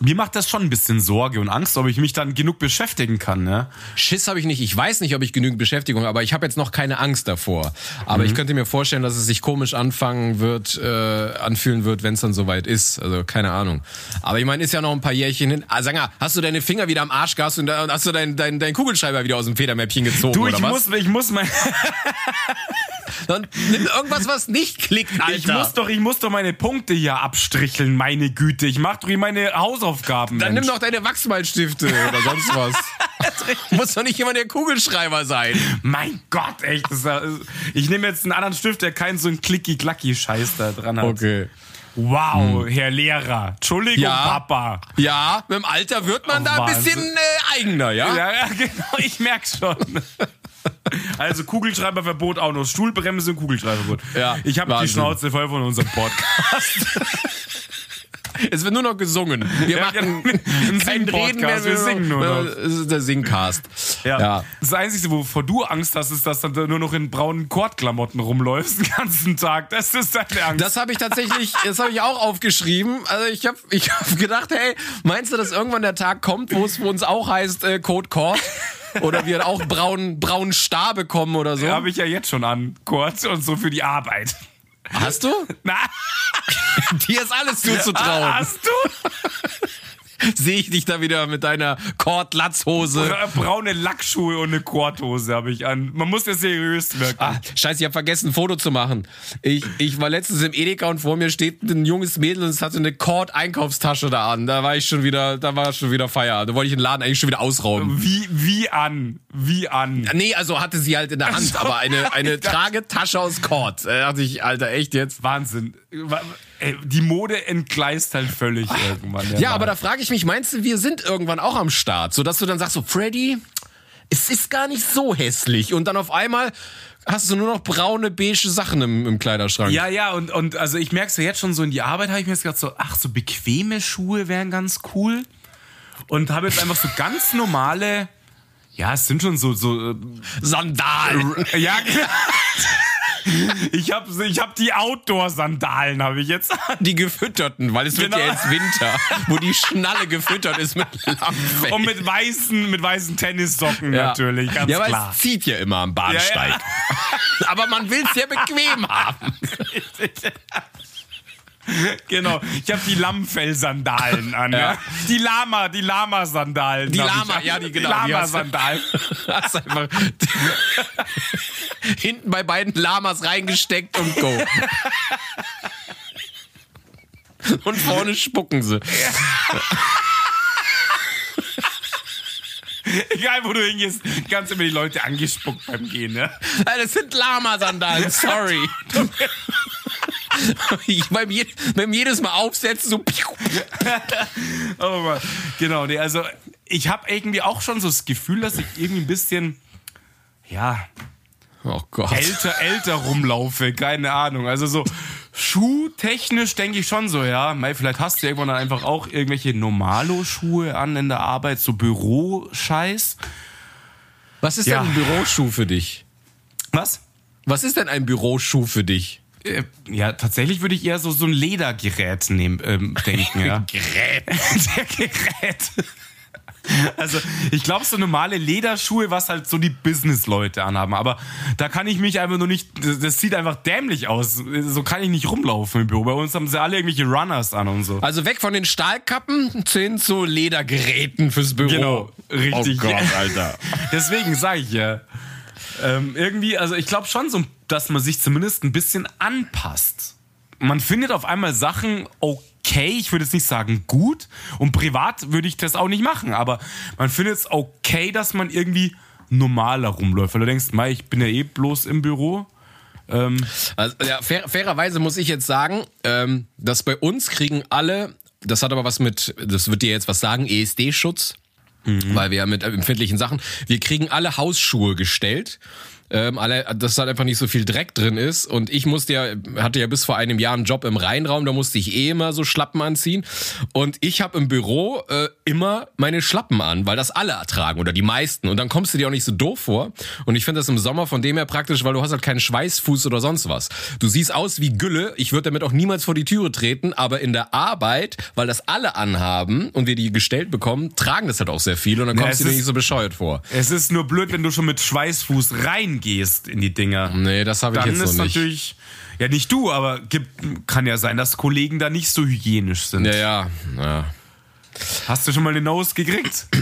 mir macht das schon ein bisschen Sorge und Angst, ob ich mich dann genug beschäftigen kann. Ne? Schiss habe ich nicht. Ich weiß nicht, ob ich genügend Beschäftigung, aber ich habe jetzt noch keine Angst davor. Aber mhm. ich könnte mir vorstellen, dass es sich komisch anfangen wird, äh, anfühlen wird, wenn es dann soweit ist. Also keine Ahnung. Aber ich meine, ist ja noch ein paar Jährchen hin. Ah, mal, hast du deine Finger wieder am Arsch gehabt und hast du deinen dein, dein Kugelschreiber wieder aus dem Federmäppchen gezogen? Du, ich oder was? muss, ich muss mein Dann nimm irgendwas, was nicht klickt, Alter. Ich muss doch, ich muss doch meine Punkte hier abstricheln, meine Güte. Ich mach doch hier meine Hausaufgaben. Dann Mensch. nimm doch deine Wachsmalstifte oder sonst was. muss doch nicht immer der Kugelschreiber sein. Mein Gott, echt. ich nehme jetzt einen anderen Stift, der keinen so einen Klicki-Klacki-Scheiß da dran hat. Okay. Wow, hm. Herr Lehrer. Entschuldigung, ja, Papa. Ja, mit dem Alter wird man oh, da ein bisschen äh, eigener, ja? Ja, ja, genau, ich merk's schon. Also Kugelschreiberverbot auch noch. Stuhlbremse und Kugelschreiberverbot. Ja, ich habe die Schnauze voll von unserem Podcast. Es wird nur noch gesungen. Wir ja, machen genau. ein kein Reden mehr. Wir singen nur noch. Es ist der Singcast. Ja. ja. Das Einzige, wovor du Angst hast, ist, dass du nur noch in braunen Kordklamotten rumläufst den ganzen Tag. Das ist deine Angst. Das habe ich tatsächlich, das habe ich auch aufgeschrieben. Also ich habe ich hab gedacht, hey, meinst du, dass irgendwann der Tag kommt, wo es für uns auch heißt äh, Code Cord? Oder wir auch braunen braun Star bekommen oder so? Ja, habe ich ja jetzt schon an, kurz und so für die Arbeit. Hast du? Na. Dir ist alles zuzutrauen. Hast du? sehe ich dich da wieder mit deiner Kordlatzhose. Braune Lackschuhe und eine Kordhose habe ich an. Man muss ja seriös wirken. Ah, scheiße, ich habe vergessen, ein Foto zu machen. Ich, ich war letztens im Edeka und vor mir steht ein junges Mädel und es hatte eine Kord-Einkaufstasche da an. Da war ich schon wieder, da war schon wieder Feier. Da wollte ich den Laden eigentlich schon wieder ausrauben. Wie, wie an? Wie an? Nee, also hatte sie halt in der Hand, aber eine, eine Tragetasche aus Kord. Da dachte ich, Alter, echt jetzt? Wahnsinn. Ey, die Mode entgleist halt völlig irgendwann. Ja, aber da frage ich mich, meinst du, wir sind irgendwann auch am Start, sodass du dann sagst, so Freddy, es ist gar nicht so hässlich und dann auf einmal hast du nur noch braune, beige Sachen im, im Kleiderschrank. Ja, ja, und, und also ich merke es ja jetzt schon so in die Arbeit, habe ich mir jetzt gedacht, so, ach, so bequeme Schuhe wären ganz cool. Und habe jetzt einfach so ganz normale, ja, es sind schon so, so äh, Sandalen. Ja, genau. Ich habe ich hab die Outdoor-Sandalen, habe ich jetzt. Die gefütterten, weil es genau. wird ja jetzt Winter, wo die Schnalle gefüttert ist mit Lammfell. Und mit weißen, mit weißen Tennissocken ja. natürlich, ganz ja, klar. es zieht ja immer am Bahnsteig. Ja, ja. Aber man will es ja bequem haben. Genau, ich habe die Lammfell-Sandalen an. Ja. Die Lama, die Lama-Sandalen. Die Lama, ja, die genau. Lama-Sandalen. Hast einfach hinten bei beiden Lamas reingesteckt und go. Und vorne spucken sie. Egal, wo du hingehst, ganz immer die Leute angespuckt beim Gehen, ne? Das sind Lama-Sandalen, sorry. ich beim, je, beim jedes Mal aufsetzen, so. oh Mann. Genau, nee, also ich habe irgendwie auch schon so das Gefühl, dass ich irgendwie ein bisschen, ja, Oh Gott. älter, älter rumlaufe, keine Ahnung. Also so schuhtechnisch denke ich schon so, ja, Mei, vielleicht hast du irgendwann dann einfach auch irgendwelche Normalo-Schuhe an in der Arbeit, so Büroscheiß. Was ist Ja. denn ein Büroschuh für dich? Was? Was ist denn ein Büroschuh für dich? Äh, Ja, tatsächlich würde ich eher so, so ein Ledergerät nehmen, ähm, denken, ja. Gerät. Der Gerät. Also, ich glaube, so normale Lederschuhe, was halt so die Business-Leute anhaben. Aber da kann ich mich einfach nur nicht. Das, das sieht einfach dämlich aus. So kann ich nicht rumlaufen im Büro. Bei uns haben sie alle irgendwelche Runners an und so. Also weg von den Stahlkappen hin zu Ledergeräten fürs Büro. Genau, richtig. Oh Gott, Alter. Deswegen sage ich ja. Ähm, irgendwie, also ich glaube schon so, dass man sich zumindest ein bisschen anpasst. Man findet auf einmal Sachen okay, ich würde jetzt nicht sagen gut und privat würde ich das auch nicht machen, aber man findet es okay, dass man irgendwie normaler rumläuft, weil du denkst, Mei, ich bin ja eh bloß im Büro. Also, ja, fair, fairerweise muss ich jetzt sagen, ähm, dass bei uns kriegen alle, das hat aber was mit, das wird dir jetzt was sagen, ESD-Schutz, weil wir ja mit empfindlichen Sachen, wir kriegen alle Hausschuhe gestellt. Ähm, alle, dass da einfach nicht so viel Dreck drin ist. Und ich musste ja, hatte ja bis vor einem Jahr einen Job im Rheinraum, da musste ich eh immer so Schlappen anziehen. Und ich habe im Büro äh, immer meine Schlappen an, weil das alle ertragen oder die meisten. Und dann kommst du dir auch nicht so doof vor. Und ich finde das im Sommer von dem her praktisch, weil du hast halt keinen Schweißfuß oder sonst was. Du siehst aus wie Gülle. Ich würde damit auch niemals vor die Türe treten, aber in der Arbeit, weil das alle anhaben und wir die gestellt bekommen, tragen das halt auch sehr viel und dann kommst es du dir nicht so bescheuert vor. Es ist nur blöd, wenn du schon mit Schweißfuß reingehst in die Dinger. Nee, das habe ich Dann jetzt ist noch nicht. natürlich, ja nicht du, aber gibt, kann ja sein, dass Kollegen da nicht so hygienisch sind. Ja, ja, ja. Hast du schon mal eine Nose gekriegt?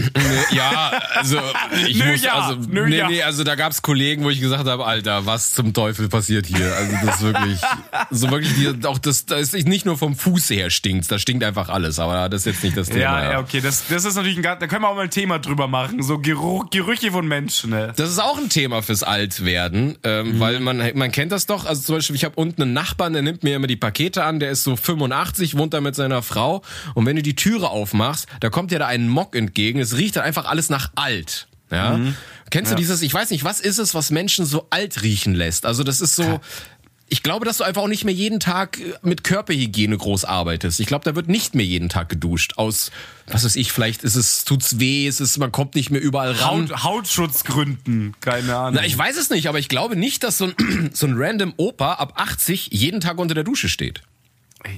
Ja, also ich Nö, muss, ja. also Nö, nee, ja. nee, also da gab's Kollegen, wo ich gesagt habe, Alter, was zum Teufel passiert hier? Also das ist wirklich, so wirklich, die, auch das, da ist nicht nur vom Fuß her stinkt, da stinkt einfach alles, aber das ist jetzt nicht das Thema. Ja, ja, okay, das, das ist natürlich ein, da können wir auch mal ein Thema drüber machen. So Geruch, Gerüche von Menschen, ne? Das ist auch ein Thema fürs Altwerden, ähm, weil man man kennt das doch. Also zum Beispiel, ich habe unten einen Nachbarn, der nimmt mir immer die Pakete an. Der ist so 85, wohnt da mit seiner Frau. Und wenn du die Türe aufmachst, da kommt dir da ein Mock entgegen. Es riecht dann einfach alles nach alt. Ja. Kennst du dieses? Ich weiß nicht, was ist es, was Menschen so alt riechen lässt? Also das ist so. Ich glaube, dass du einfach auch nicht mehr jeden Tag äh, mit Körperhygiene groß arbeitest. Ich glaube, da wird nicht mehr jeden Tag geduscht. Aus, was weiß ich, vielleicht ist es, tut's weh, ist es, man kommt nicht mehr überall ran. Haut, Hautschutzgründen, keine Ahnung. Na, ich weiß es nicht, aber ich glaube nicht, dass so ein, so ein random Opa ab 80 jeden Tag unter der Dusche steht.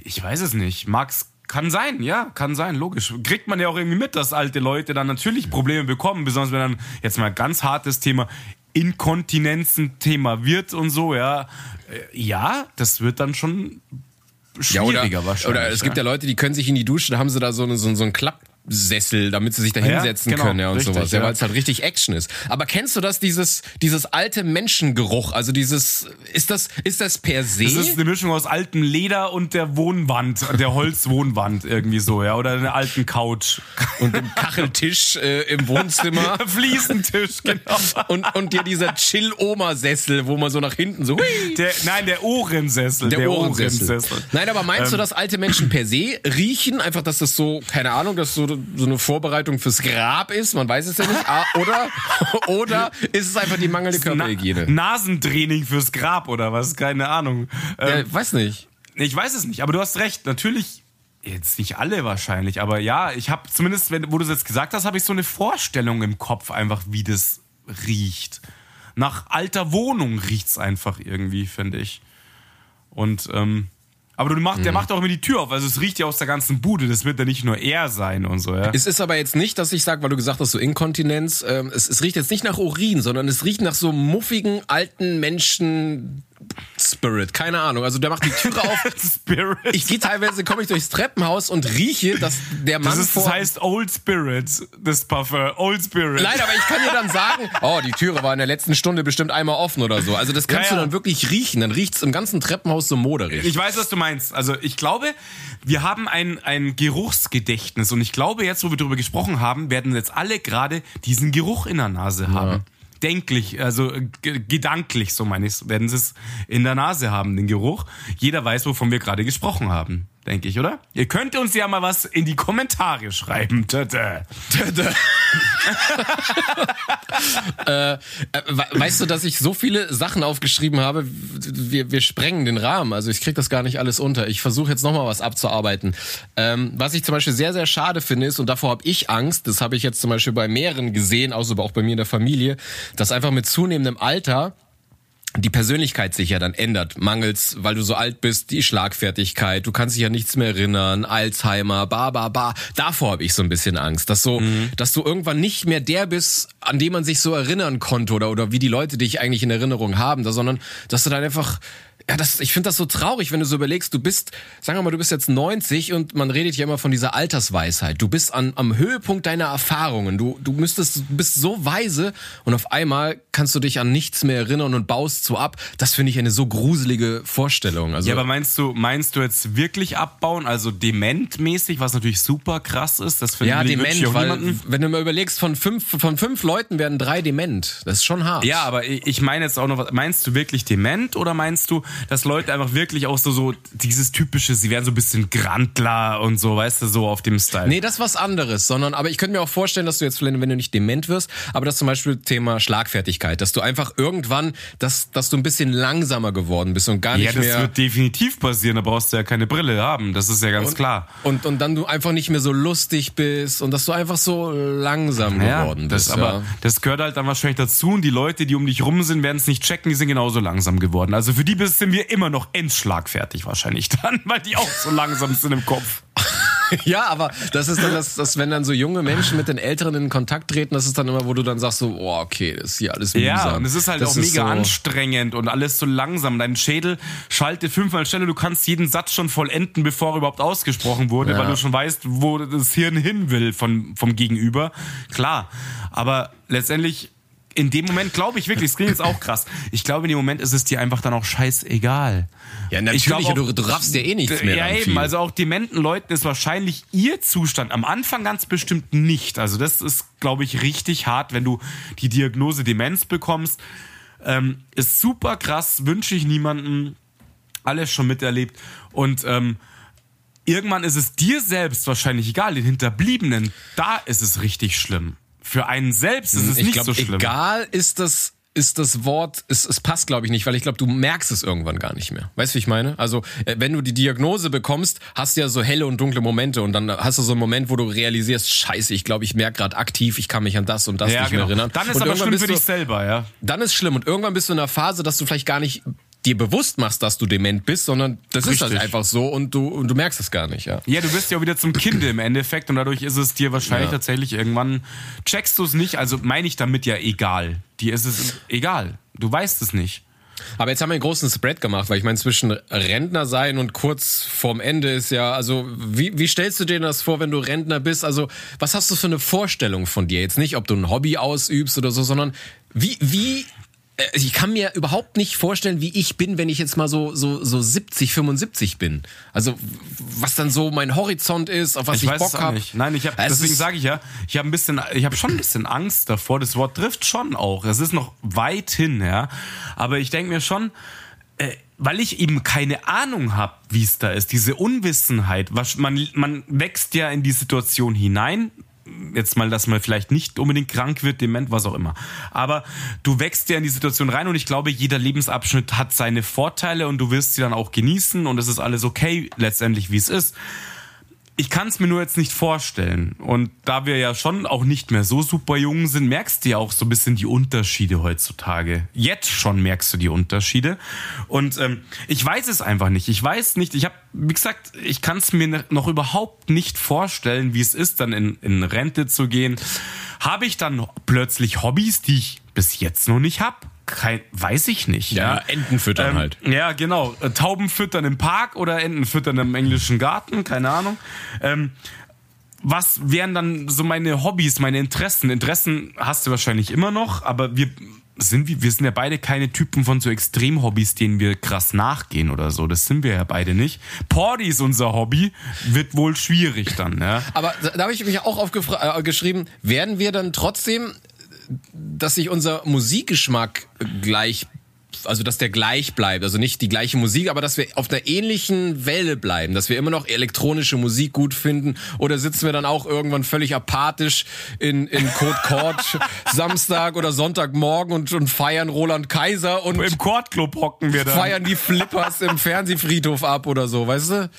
Ich weiß es nicht. Max, kann sein, ja, kann sein, logisch. Kriegt man ja auch irgendwie mit, dass alte Leute dann natürlich Probleme bekommen, besonders wenn dann jetzt mal ganz hartes Thema Inkontinenzen Thema wird und so, ja. Äh, Ja, das wird dann schon schwieriger oder, wahrscheinlich. oder es gibt ja Leute, die können sich in die Dusche, da haben sie da so, eine, so, so einen Klappsessel, damit sie sich da Ja, hinsetzen genau, können ja, und richtig, sowas, ja, ja. weil es halt richtig Action ist. Aber kennst du das, dieses, dieses alte Menschengeruch? Also dieses, ist das, ist das per se? Das ist eine Mischung aus altem Leder und der Wohnwand, der Holzwohnwand irgendwie so, ja, oder einer alten Couch. und dem Kacheltisch äh, im Wohnzimmer. Fliesentisch, genau. Und, und dir dieser Chill-Oma-Sessel, wo man so nach hinten so, hui, Der, nein, der Ohrensessel. Der, Der, Ohrensessel. Ohrensessel. Nein, aber meinst du, dass alte Menschen per se riechen? Einfach, dass das so, keine Ahnung, dass so, so eine Vorbereitung fürs Grab ist? Man weiß es ja nicht. Ah, Oder, oder ist es einfach die mangelnde Körperhygiene? Na, Nasentraining fürs Grab oder was? Keine Ahnung. Ähm, Ja, weiß nicht. Ich weiß es nicht, aber du hast recht. Natürlich, jetzt nicht alle wahrscheinlich, aber ja, ich habe zumindest, wenn, wo du es jetzt gesagt hast, habe ich so eine Vorstellung im Kopf einfach, wie das riecht. Nach alter Wohnung riecht's einfach irgendwie, finde ich. Und, ähm, aber du macht, der Mhm. macht auch immer die Tür auf, also es riecht ja aus der ganzen Bude, das wird ja nicht nur er sein und so, ja. Es ist aber jetzt nicht, dass ich sage, weil du gesagt hast, so Inkontinenz, ähm, es, es riecht jetzt nicht nach Urin, sondern es riecht nach so muffigen alten Menschen Spirit, keine Ahnung. Also der macht die Türe auf. Spirit. Ich gehe teilweise, komme ich durchs Treppenhaus und rieche, dass der Mann Das, ist, vor... das heißt Old Spirit, das Parfum. Old Spirit. Nein, aber ich kann dir dann sagen, oh, die Türe war in der letzten Stunde bestimmt einmal offen oder so. Also das kannst Ja, ja. du dann wirklich riechen. Dann riecht's im ganzen Treppenhaus so moderig. Ich weiß, was du meinst. Also ich glaube, wir haben ein, ein Geruchsgedächtnis und ich glaube, jetzt, wo wir darüber gesprochen haben, werden jetzt alle gerade diesen Geruch in der Nase haben. Denklich, also äh, ge- gedanklich, so meine ich werden sie es in der Nase haben, den Geruch. Jeder weiß, wovon wir gerade gesprochen haben, denke ich, oder? Ihr könnt uns ja mal was in die Kommentare schreiben. Tada. Äh, we- weißt du, dass ich so viele Sachen aufgeschrieben habe? Wir, wir sprengen den Rahmen. Also ich krieg das gar nicht alles unter. Ich versuche jetzt nochmal was abzuarbeiten. Ähm, was ich zum Beispiel sehr, sehr schade finde ist, und davor habe ich Angst, das habe ich jetzt zum Beispiel bei mehreren gesehen, außer auch bei mir in der Familie, dass einfach mit zunehmendem Alter die Persönlichkeit sich ja dann ändert, mangels, weil du so alt bist, die Schlagfertigkeit, du kannst dich ja nichts mehr erinnern, Alzheimer, ba ba ba. Davor habe ich so ein bisschen Angst, dass so, dass du irgendwann nicht mehr der bist, an dem man sich so erinnern konnte oder oder wie die Leute dich eigentlich in Erinnerung haben, da, sondern dass du dann einfach ja, das, ich finde das so traurig, wenn du so überlegst, du bist, sagen wir mal, du bist jetzt 90 und man redet ja immer von dieser Altersweisheit. Du bist an, am Höhepunkt deiner Erfahrungen. Du, du müsstest, du bist so weise und auf einmal kannst du dich an nichts mehr erinnern und baust so ab. Das finde ich eine so gruselige Vorstellung. Also, Ja, aber meinst du, meinst du jetzt wirklich abbauen, also dementmäßig, was natürlich super krass ist? Das finde ja, ich dement, weil, niemanden. wenn du mal überlegst, von fünf, von fünf Leuten werden drei dement. Das ist schon hart. Ja, aber ich ich meine jetzt auch noch, was- meinst du wirklich dement oder meinst du, dass Leute einfach wirklich auch so, so dieses typische, sie werden so ein bisschen Grantler und so, weißt du, so auf dem Style? Nee, das ist was anderes, sondern, aber ich könnte mir auch vorstellen, dass du jetzt, wenn du nicht dement wirst, aber das zum Beispiel Thema Schlagfertigkeit, dass du einfach irgendwann, dass, dass du ein bisschen langsamer geworden bist und gar ja, nicht das mehr. wird definitiv passieren, da brauchst du ja keine Brille haben, das ist ja ganz klar. Und, und dann du einfach nicht mehr so lustig bist und dass du einfach so langsam geworden das, bist. aber ja. das gehört halt dann wahrscheinlich dazu und die Leute, die um dich rum sind, werden es nicht checken, die sind genauso langsam geworden. Also für die sind wir immer noch endschlagfertig wahrscheinlich dann, weil die auch so langsam sind im Kopf. Ja, aber das ist dann das, das, wenn dann so junge Menschen mit den Älteren in Kontakt treten, das ist dann immer, wo du dann sagst so, oh, okay, das ist hier alles mühsam. Ja, und es ist halt Das auch mega so, anstrengend und alles so langsam. Dein Schädel schaltet fünfmal schneller, du kannst jeden Satz schon vollenden, bevor er überhaupt ausgesprochen wurde, Ja. weil du schon weißt, wo das Hirn hin will von, vom Gegenüber. Klar, aber letztendlich in dem Moment glaube ich wirklich, es klingt jetzt auch krass. Ich glaube, in dem Moment ist es dir einfach dann auch scheißegal. Ja, natürlich, auch- du, du raffst ja eh nichts mehr. Ja, eben. viel. Also auch dementen Leuten ist wahrscheinlich ihr Zustand am Anfang ganz bestimmt nicht. Also das ist, glaube ich, richtig hart, wenn du die Diagnose Demenz bekommst. Ähm, ist super krass, wünsche ich niemandem. Alles schon miterlebt. Und ähm, irgendwann ist es dir selbst wahrscheinlich egal, den Hinterbliebenen, da ist es richtig schlimm. Für einen selbst ist es ich nicht glaube, so schlimm. egal ist das ist das Wort, es, es passt glaube ich nicht, weil ich glaube, du merkst es irgendwann gar nicht mehr. Weißt du, wie ich meine? Also, äh, wenn du die Diagnose bekommst, hast du ja so helle und dunkle Momente und dann hast du so einen Moment, wo du realisierst, scheiße, ich glaube, ich merke gerade aktiv, ich kann mich an das und das Ja, nicht genau. mehr erinnern. Dann ist und aber schlimm für dich selber, ja. Dann ist schlimm und irgendwann bist du in einer Phase, dass du vielleicht gar nicht dir bewusst machst, dass du dement bist, sondern das ist halt Richtig. einfach so und du und du merkst es gar nicht, ja. Ja, du wirst ja auch wieder zum Kinde im Endeffekt und dadurch ist es dir wahrscheinlich Ja. tatsächlich irgendwann, checkst du es nicht, also meine ich damit ja egal. Dir ist es egal. Du weißt es nicht. Aber jetzt haben wir einen großen Spread gemacht, weil ich meine, zwischen Rentner sein und kurz vorm Ende ist ja, also wie, wie stellst du dir das vor, wenn du Rentner bist? Also was hast du für eine Vorstellung von dir? Jetzt nicht, ob du ein Hobby ausübst oder so, sondern wie, wie, ich kann mir überhaupt nicht vorstellen, wie ich bin, wenn ich jetzt mal so, so, so 70, 75 bin. Also was dann so mein Horizont ist, auf was ich, Ich weiß Bock habe. Nein, ich habe Es deswegen sage ich ja, ich habe ein bisschen ich habe schon ein bisschen Angst davor. Das Wort trifft schon auch. Es ist noch weit hin, ja, aber ich denke mir schon äh, weil ich eben keine Ahnung habe, wie es da ist, diese Unwissenheit, was man man wächst ja in die Situation hinein, jetzt mal, dass man vielleicht nicht unbedingt krank wird, dement, was auch immer. Aber du wächst ja in die Situation rein und ich glaube, jeder Lebensabschnitt hat seine Vorteile und du wirst sie dann auch genießen und es ist alles okay, letztendlich, wie es ist. Ich kann es mir nur jetzt nicht vorstellen. Und da wir ja schon auch nicht mehr so super jung sind, merkst du ja auch so ein bisschen die Unterschiede heutzutage. Jetzt schon merkst du die Unterschiede. Und ähm, ich weiß es einfach nicht. Ich weiß nicht, ich habe, wie gesagt, ich kann es mir noch überhaupt nicht vorstellen, wie es ist, dann in, in Rente zu gehen. Habe ich dann plötzlich Hobbys, die ich bis jetzt noch nicht hab? Kein, weiß ich nicht. Ja, Enten füttern ähm, halt. Ja, genau. Äh, Tauben füttern im Park oder Enten füttern im englischen Garten, keine Ahnung. Ähm, was wären dann so meine Hobbys, meine Interessen? Interessen hast du wahrscheinlich immer noch, aber wir sind wir, wir sind ja beide keine Typen von so Extremhobbys, denen wir krass nachgehen oder so. Das sind wir ja beide nicht. Porty ist unser Hobby, wird wohl schwierig dann, ja. Aber da, da habe ich mich auch aufgeschrieben, werden wir dann trotzdem, dass sich unser Musikgeschmack gleich also dass der gleich bleibt, also nicht die gleiche Musik, aber dass wir auf einer ähnlichen Welle bleiben, dass wir immer noch elektronische Musik gut finden oder sitzen wir dann auch irgendwann völlig apathisch in, in Code Court Samstag oder Sonntagmorgen und, und feiern Roland Kaiser und Im Chordclub hocken wir dann. feiern die Flippers im Fernsehfriedhof ab oder so, weißt du?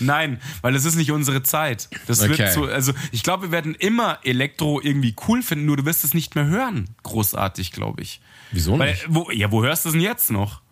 Nein, weil es ist nicht unsere Zeit. Das Okay. wird so, also ich glaube, wir werden immer Elektro irgendwie cool finden, nur du wirst es nicht mehr hören. Großartig, glaube ich. Wieso Weil, nicht? wo, ja, wo hörst du es denn jetzt noch?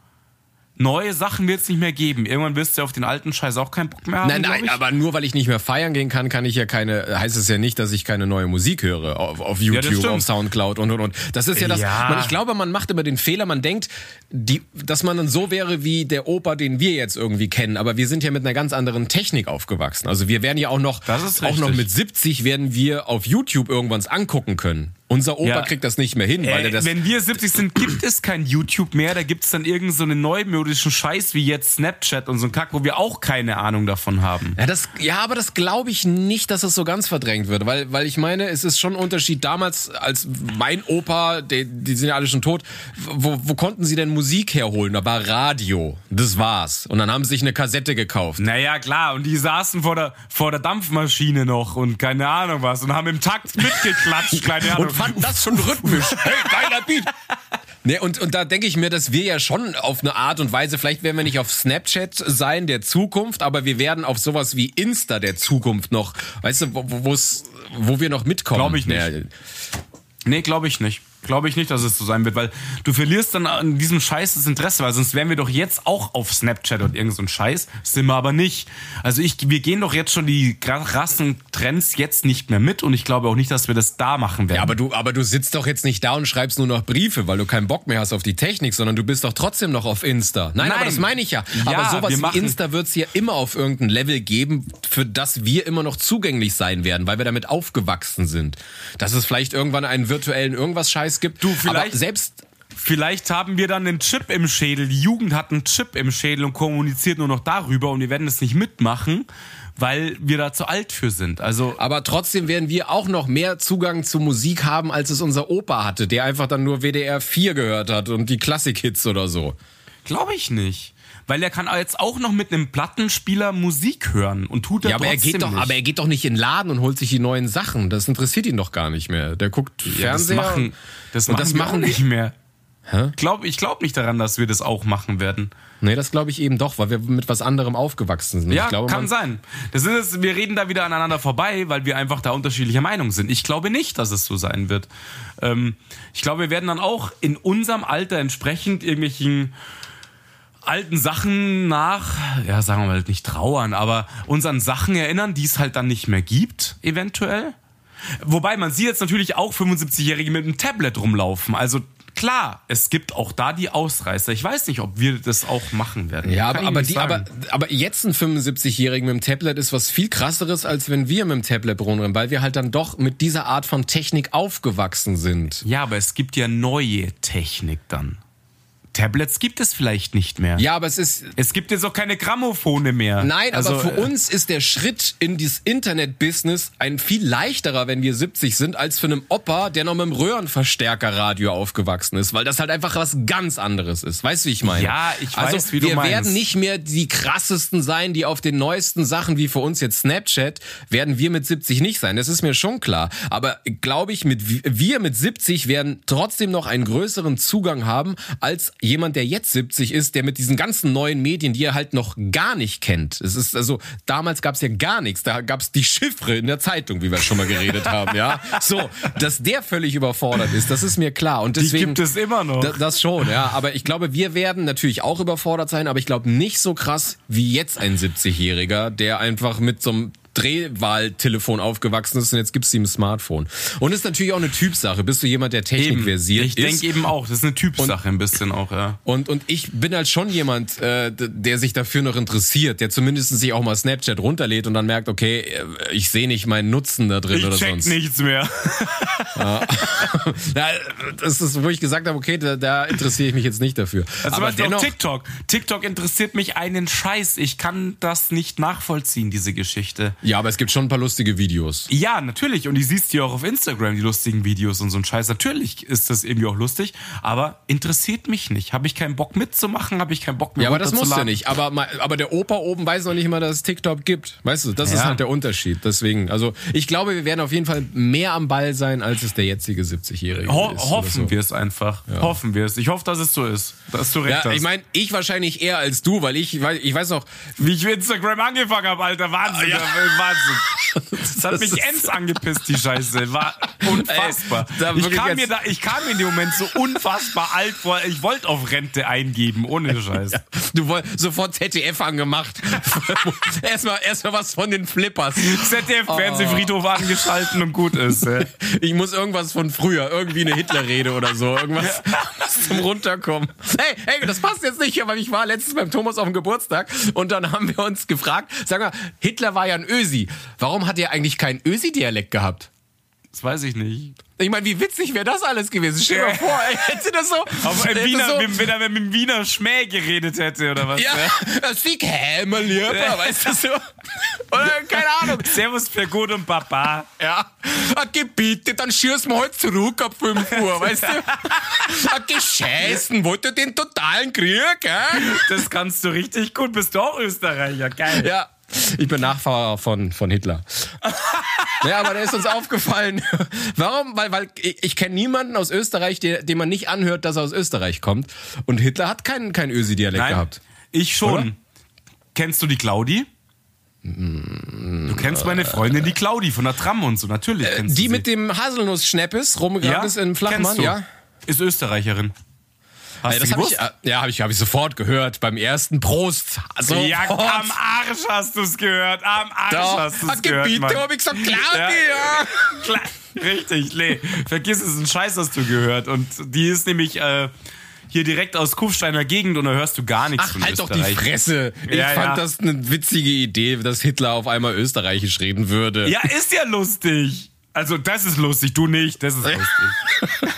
Neue Sachen wird es nicht mehr geben. Irgendwann wirst du auf den alten Scheiß auch keinen Bock mehr haben. Nein, nein, aber nur weil ich nicht mehr feiern gehen kann, kann ich ja keine, heißt es ja nicht, dass ich keine neue Musik höre auf, auf YouTube, stimmt. auf Soundcloud und und und. Das ist ja das, Ja. Man, ich glaube, man macht immer den Fehler, man denkt, die, dass man dann so wäre wie der Opa, den wir jetzt irgendwie kennen, aber wir sind ja mit einer ganz anderen Technik aufgewachsen. Also wir werden ja auch noch, auch noch mit 70 werden wir auf YouTube irgendwas angucken können. Unser Opa Ja. kriegt das nicht mehr hin, weil Äh, er das wenn wir 70 sind, gibt es kein YouTube mehr. Da gibt es dann irgendeinen so einen neumodischen Scheiß wie jetzt Snapchat und so ein Kack, wo wir auch keine Ahnung davon haben. Ja, das, ja, aber das glaube ich nicht, dass es so ganz verdrängt wird, weil, weil ich meine, es ist schon ein Unterschied damals, als mein Opa, die, die sind ja alle schon tot, wo, wo konnten sie denn Musik herholen? Da war Radio, das war's. Und dann haben sie sich eine Kassette gekauft. Naja, klar, und die saßen vor der, vor der Dampfmaschine noch und keine Ahnung was und haben im Takt mitgeklatscht, keine Ahnung. Fanden das schon rhythmisch. Hey, geiler Beat. Nee, und, und da denke ich mir, dass wir ja schon auf eine Art und Weise, vielleicht werden wir nicht auf Snapchat sein der Zukunft, aber wir werden auf sowas wie Insta der Zukunft noch, weißt du, wo, wo, wir noch mitkommen. Glaub ich nicht. Naja, Nee, glaube ich nicht. Glaube ich nicht, dass es so sein wird, weil du verlierst dann an diesem Scheiß das Interesse, weil sonst wären wir doch jetzt auch auf Snapchat und irgend so ein Scheiß, sind wir aber nicht. Also ich, wir gehen doch jetzt schon die krassen Trends jetzt nicht mehr mit und ich glaube auch nicht, dass wir das da machen werden. Ja, aber du, aber du sitzt doch jetzt nicht da und schreibst nur noch Briefe, weil du keinen Bock mehr hast auf die Technik, sondern du bist doch trotzdem noch auf Insta. Nein, aber Nein. das meine ich ja. Ja, aber sowas wie Insta wird's hier immer auf irgendein Level geben, für das wir immer noch zugänglich sein werden, weil wir damit aufgewachsen sind. Dass es vielleicht irgendwann einen virtuellen irgendwas Scheiß gibt. Du, vielleicht- aber selbst Vielleicht haben wir dann einen Chip im Schädel. Die Jugend hat einen Chip im Schädel und kommuniziert nur noch darüber und wir werden es nicht mitmachen, weil wir da zu alt für sind. Also aber trotzdem werden wir auch noch mehr Zugang zu Musik haben, als es unser Opa hatte, der einfach dann nur WDR 4 gehört hat und die Klassik-Hits oder so. glaube ich nicht. Weil er kann jetzt auch noch mit einem Plattenspieler Musik hören und tut er Ja, aber er geht doch, nicht. aber er geht doch nicht in den Laden und holt sich die neuen Sachen. Das interessiert ihn doch gar nicht mehr. Der guckt Ja, das Fernseher. machen, das machen, das wir machen nicht mehr. Hä? Glaub, ich glaube nicht daran, dass wir das auch machen werden. Nee, das glaube ich eben doch, weil wir mit was anderem aufgewachsen sind. Ja, ich glaube, kann sein. Das ist es, wir reden da wieder aneinander vorbei, weil wir einfach da unterschiedlicher Meinung sind. Ich glaube nicht, dass es so sein wird. Ähm, ich glaube, wir werden dann auch in unserem Alter entsprechend irgendwelchen alten Sachen nach, ja, sagen wir mal nicht trauern, aber uns an Sachen erinnern, die es halt dann nicht mehr gibt, eventuell. Wobei man sieht jetzt natürlich auch 75-Jährige mit einem Tablet rumlaufen. Also klar, es gibt auch da die Ausreißer. Ich weiß nicht, ob wir das auch machen werden. Ja, aber, aber, die, aber, aber jetzt ein 75-Jährigen mit dem Tablet ist was viel krasseres, als wenn wir mit dem Tablet rumrennen, weil wir halt dann doch mit dieser Art von Technik aufgewachsen sind. Ja, aber es gibt ja neue Technik dann. Tablets gibt es vielleicht nicht mehr. Ja, aber es ist, Es gibt jetzt auch keine Grammophone mehr. Nein, also, aber für äh, uns ist der Schritt in dieses Internet-Business ein viel leichterer, wenn wir 70 sind, als für einen Opa, der noch mit dem Röhrenverstärkerradio aufgewachsen ist, weil das halt einfach was ganz anderes ist. Weißt du, wie ich meine? Ja, ich also, weiß, wie du wir meinst. werden nicht mehr die krassesten sein, die auf den neuesten Sachen, wie für uns jetzt Snapchat, werden wir mit 70 nicht sein. Das ist mir schon klar. Aber glaube ich, mit, wir mit 70 werden trotzdem noch einen größeren Zugang haben, als jemand, der jetzt 70 ist, der mit diesen ganzen neuen Medien, die er halt noch gar nicht kennt. Es ist also, damals gab es ja gar nichts. Da gab es die Chiffre in der Zeitung, wie wir schon mal geredet haben, ja. So, dass der völlig überfordert ist, das ist mir klar. Und die deswegen. gibt es immer noch. Da- Das schon, ja. Aber ich glaube, wir werden natürlich auch überfordert sein, aber ich glaube nicht so krass wie jetzt ein 70-Jähriger, der einfach mit so einem Drehwahltelefon aufgewachsen ist und jetzt gibt's ihm ein Smartphone. Und ist natürlich auch eine Typsache. Bist du jemand, der Technik versiert Ich ist? denke eben auch, das ist eine Typsache ein bisschen auch, ja. Und, und ich bin halt schon jemand, äh, der sich dafür noch interessiert, der zumindest sich auch mal Snapchat runterlädt und dann merkt, okay, äh, ich sehe nicht meinen Nutzen da drin Ich oder check sonst. nichts mehr. Ja, das ist, wo ich gesagt habe, okay, da, da interessiere ich mich jetzt nicht dafür. Also Aber dennoch, TikTok. TikTok interessiert mich einen Scheiß. Ich kann das nicht nachvollziehen, diese Geschichte. Ja, aber es gibt schon ein paar lustige Videos. Ja, natürlich. Und die siehst du ja auch auf Instagram, die lustigen Videos und so ein Scheiß. Natürlich ist das irgendwie auch lustig, aber interessiert mich nicht. Habe ich keinen Bock mitzumachen, habe ich keinen Bock mehr Ja, aber das muss ja nicht. Aber, aber der Opa oben weiß noch nicht mal, dass es TikTok gibt. Weißt du, das ist Ja. halt der Unterschied. Deswegen, also ich glaube, wir werden auf jeden Fall mehr am Ball sein, als es der jetzige 70-Jährige Ho ist. hoffen so. wir es einfach. Hoffen wir es. Ich hoffe, dass es so ist. Dass du recht Ja, hast. ich meine, ich wahrscheinlich eher als du, weil ich, weil ich weiß noch, Wie ich mit Instagram angefangen habe, Alter. Wahnsinn. Ja. Wahnsinn. Das hat mich ends angepisst, die Scheiße. War unfassbar. Ey, ich, kam mir da, ich kam mir in dem Moment so unfassbar alt vor. Ich wollte auf Rente eingeben, ohne Scheiß. du wolltest sofort ZDF angemacht. erstmal, erstmal was von den Flippers. ZDF-Fernsehfriedhof angeschalten und gut ist. Ja. Ich muss irgendwas von früher, irgendwie eine Hitlerrede oder so, irgendwas was zum Runterkommen. Hey, hey, das passt jetzt nicht, aber ich war letztens beim Thomas auf dem Geburtstag und dann haben wir uns gefragt, sag mal, Hitler war ja ein Ösi. Warum hat er eigentlich keinen Ösi-Dialekt gehabt? Das weiß ich nicht. Ich meine, wie witzig wäre das alles gewesen? Stell dir mal vor, ey, hätte das so. Auf hätte Wiener, so, wenn er mit dem Wiener Schmäh geredet hätte oder was? ja, das ist die Hämmer, lieber, weißt du so? Oder keine Ahnung. Servus für gut und Papa. Ja. A Gebiete, dann schießen wir halt zurück ab 5 Uhr, weißt du? A Gescheißen, wollt ihr den totalen Krieg, gell? Das kannst du richtig gut. Bist du auch Österreicher? Geil. Ja. Ich bin Nachfahrer von, von Hitler. ja, aber da ist uns aufgefallen. Warum? Weil, weil ich, ich kenne niemanden aus Österreich, der, dem man nicht anhört, dass er aus Österreich kommt. Und Hitler hat keinen, keinen Ösi-Dialekt gehabt. ich schon. Oder? Kennst du die Claudi? Du kennst meine Freundin, die Claudi von der Tram und so. Natürlich kennst Äh, Die mit dem Haselnuss-Schneppes rumgegangen ist im Flachmann, kennst du. ja? Ist Österreicherin. Hast Ey, du das hab gewusst? ich, äh, ja, habe ich, hab ich sofort gehört beim ersten Prost. Also, ja, am Arsch hast du es gehört. Am Arsch Da, hast du es gehört, Gebiete, Mann. hab ich gesagt, Claudia! Ja. Klar, richtig, nee. Vergiss es, ein Scheiß hast du gehört. Und die ist nämlich äh, hier direkt aus Kufsteiner Gegend und da hörst du gar nichts Ach, von halt doch die Österreich. Fresse. Ich Ja, fand ja. das eine witzige Idee, dass Hitler auf einmal österreichisch reden würde. Ja, ist ja lustig. Also, das ist lustig, du nicht, das ist lustig.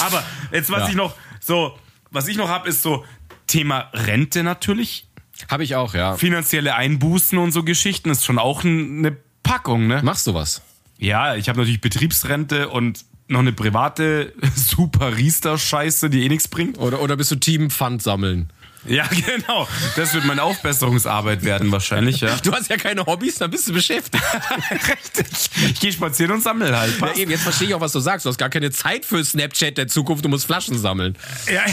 Aber jetzt, was Ja. ich noch so, was ich noch habe, ist so Thema Rente natürlich. Habe ich auch, ja. Finanzielle Einbußen und so Geschichten ist schon auch eine Packung, ne? Machst du was? Ja, ich habe natürlich Betriebsrente und noch eine private super Riester-Scheiße, die eh nichts bringt. Oder, oder bist du Team Pfand sammeln? Ja, genau. Das wird meine Aufbesserungsarbeit werden wahrscheinlich, ja. Du hast ja keine Hobbys, dann bist du beschäftigt. Richtig. Ich gehe spazieren und sammle halt. Ja, eben, jetzt verstehe ich auch, was du sagst. Du hast gar keine Zeit für Snapchat der Zukunft, du musst Flaschen sammeln. Ja,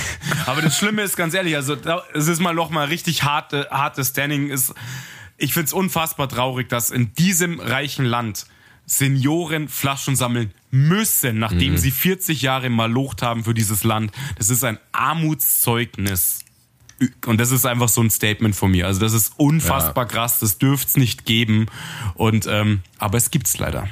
aber das Schlimme ist ganz ehrlich, also es ist mal noch mal richtig harte, hartes Standing. Ist, ich find's unfassbar traurig, dass in diesem reichen Land Senioren Flaschen sammeln müssen, nachdem sie 40 Jahre malocht haben für dieses Land. Das ist ein Armutszeugnis. Und das ist einfach so ein Statement von mir. Also das ist unfassbar krass, das dürft's nicht geben. Und ähm, aber es gibt's leider.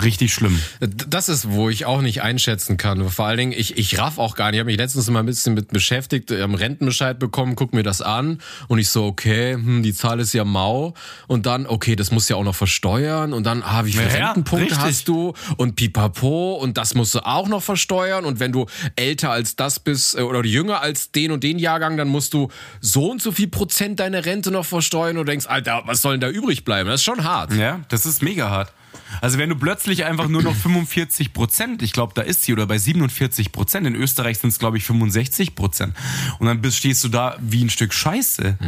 Richtig schlimm. Das ist, wo ich auch nicht einschätzen kann. Vor allen Dingen, ich, ich raff auch gar nicht. Ich habe mich letztens mal ein bisschen mit beschäftigt, am Rentenbescheid bekommen, guck mir das an und ich so, okay, hm, die Zahl ist ja mau und dann, okay, das musst du ja auch noch versteuern und dann, ah, wie viele Ja, Rentenpunkte richtig. hast du und pipapo und das musst du auch noch versteuern und wenn du älter als das bist äh, oder jünger als den und den Jahrgang, dann musst du so und so viel Prozent deine Rente noch versteuern und denkst, Alter, was soll denn da übrig bleiben? Das ist schon hart. Ja, das ist mega hart. Also wenn du plötzlich einfach nur noch 45 Prozent, ich glaube, da ist sie, oder bei 47 Prozent, in Österreich sind es, glaube ich, 65 Prozent. Und dann bist, stehst du da wie ein Stück Scheiße.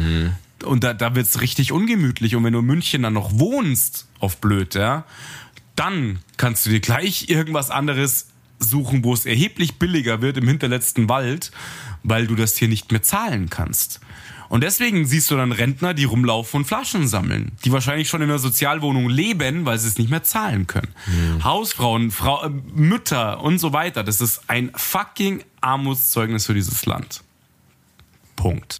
Und da, da wird's richtig ungemütlich. Und wenn du in München dann noch wohnst, auf blöd, ja, dann kannst du dir gleich irgendwas anderes suchen, wo es erheblich billiger wird im hinterletzten Wald, weil du das hier nicht mehr zahlen kannst. Und deswegen siehst du dann Rentner, die rumlaufen und Flaschen sammeln, die wahrscheinlich schon in einer Sozialwohnung leben, weil sie es nicht mehr zahlen können. Hausfrauen, Frau, äh, Mütter und so weiter. Das ist ein fucking Armutszeugnis für dieses Land. Punkt.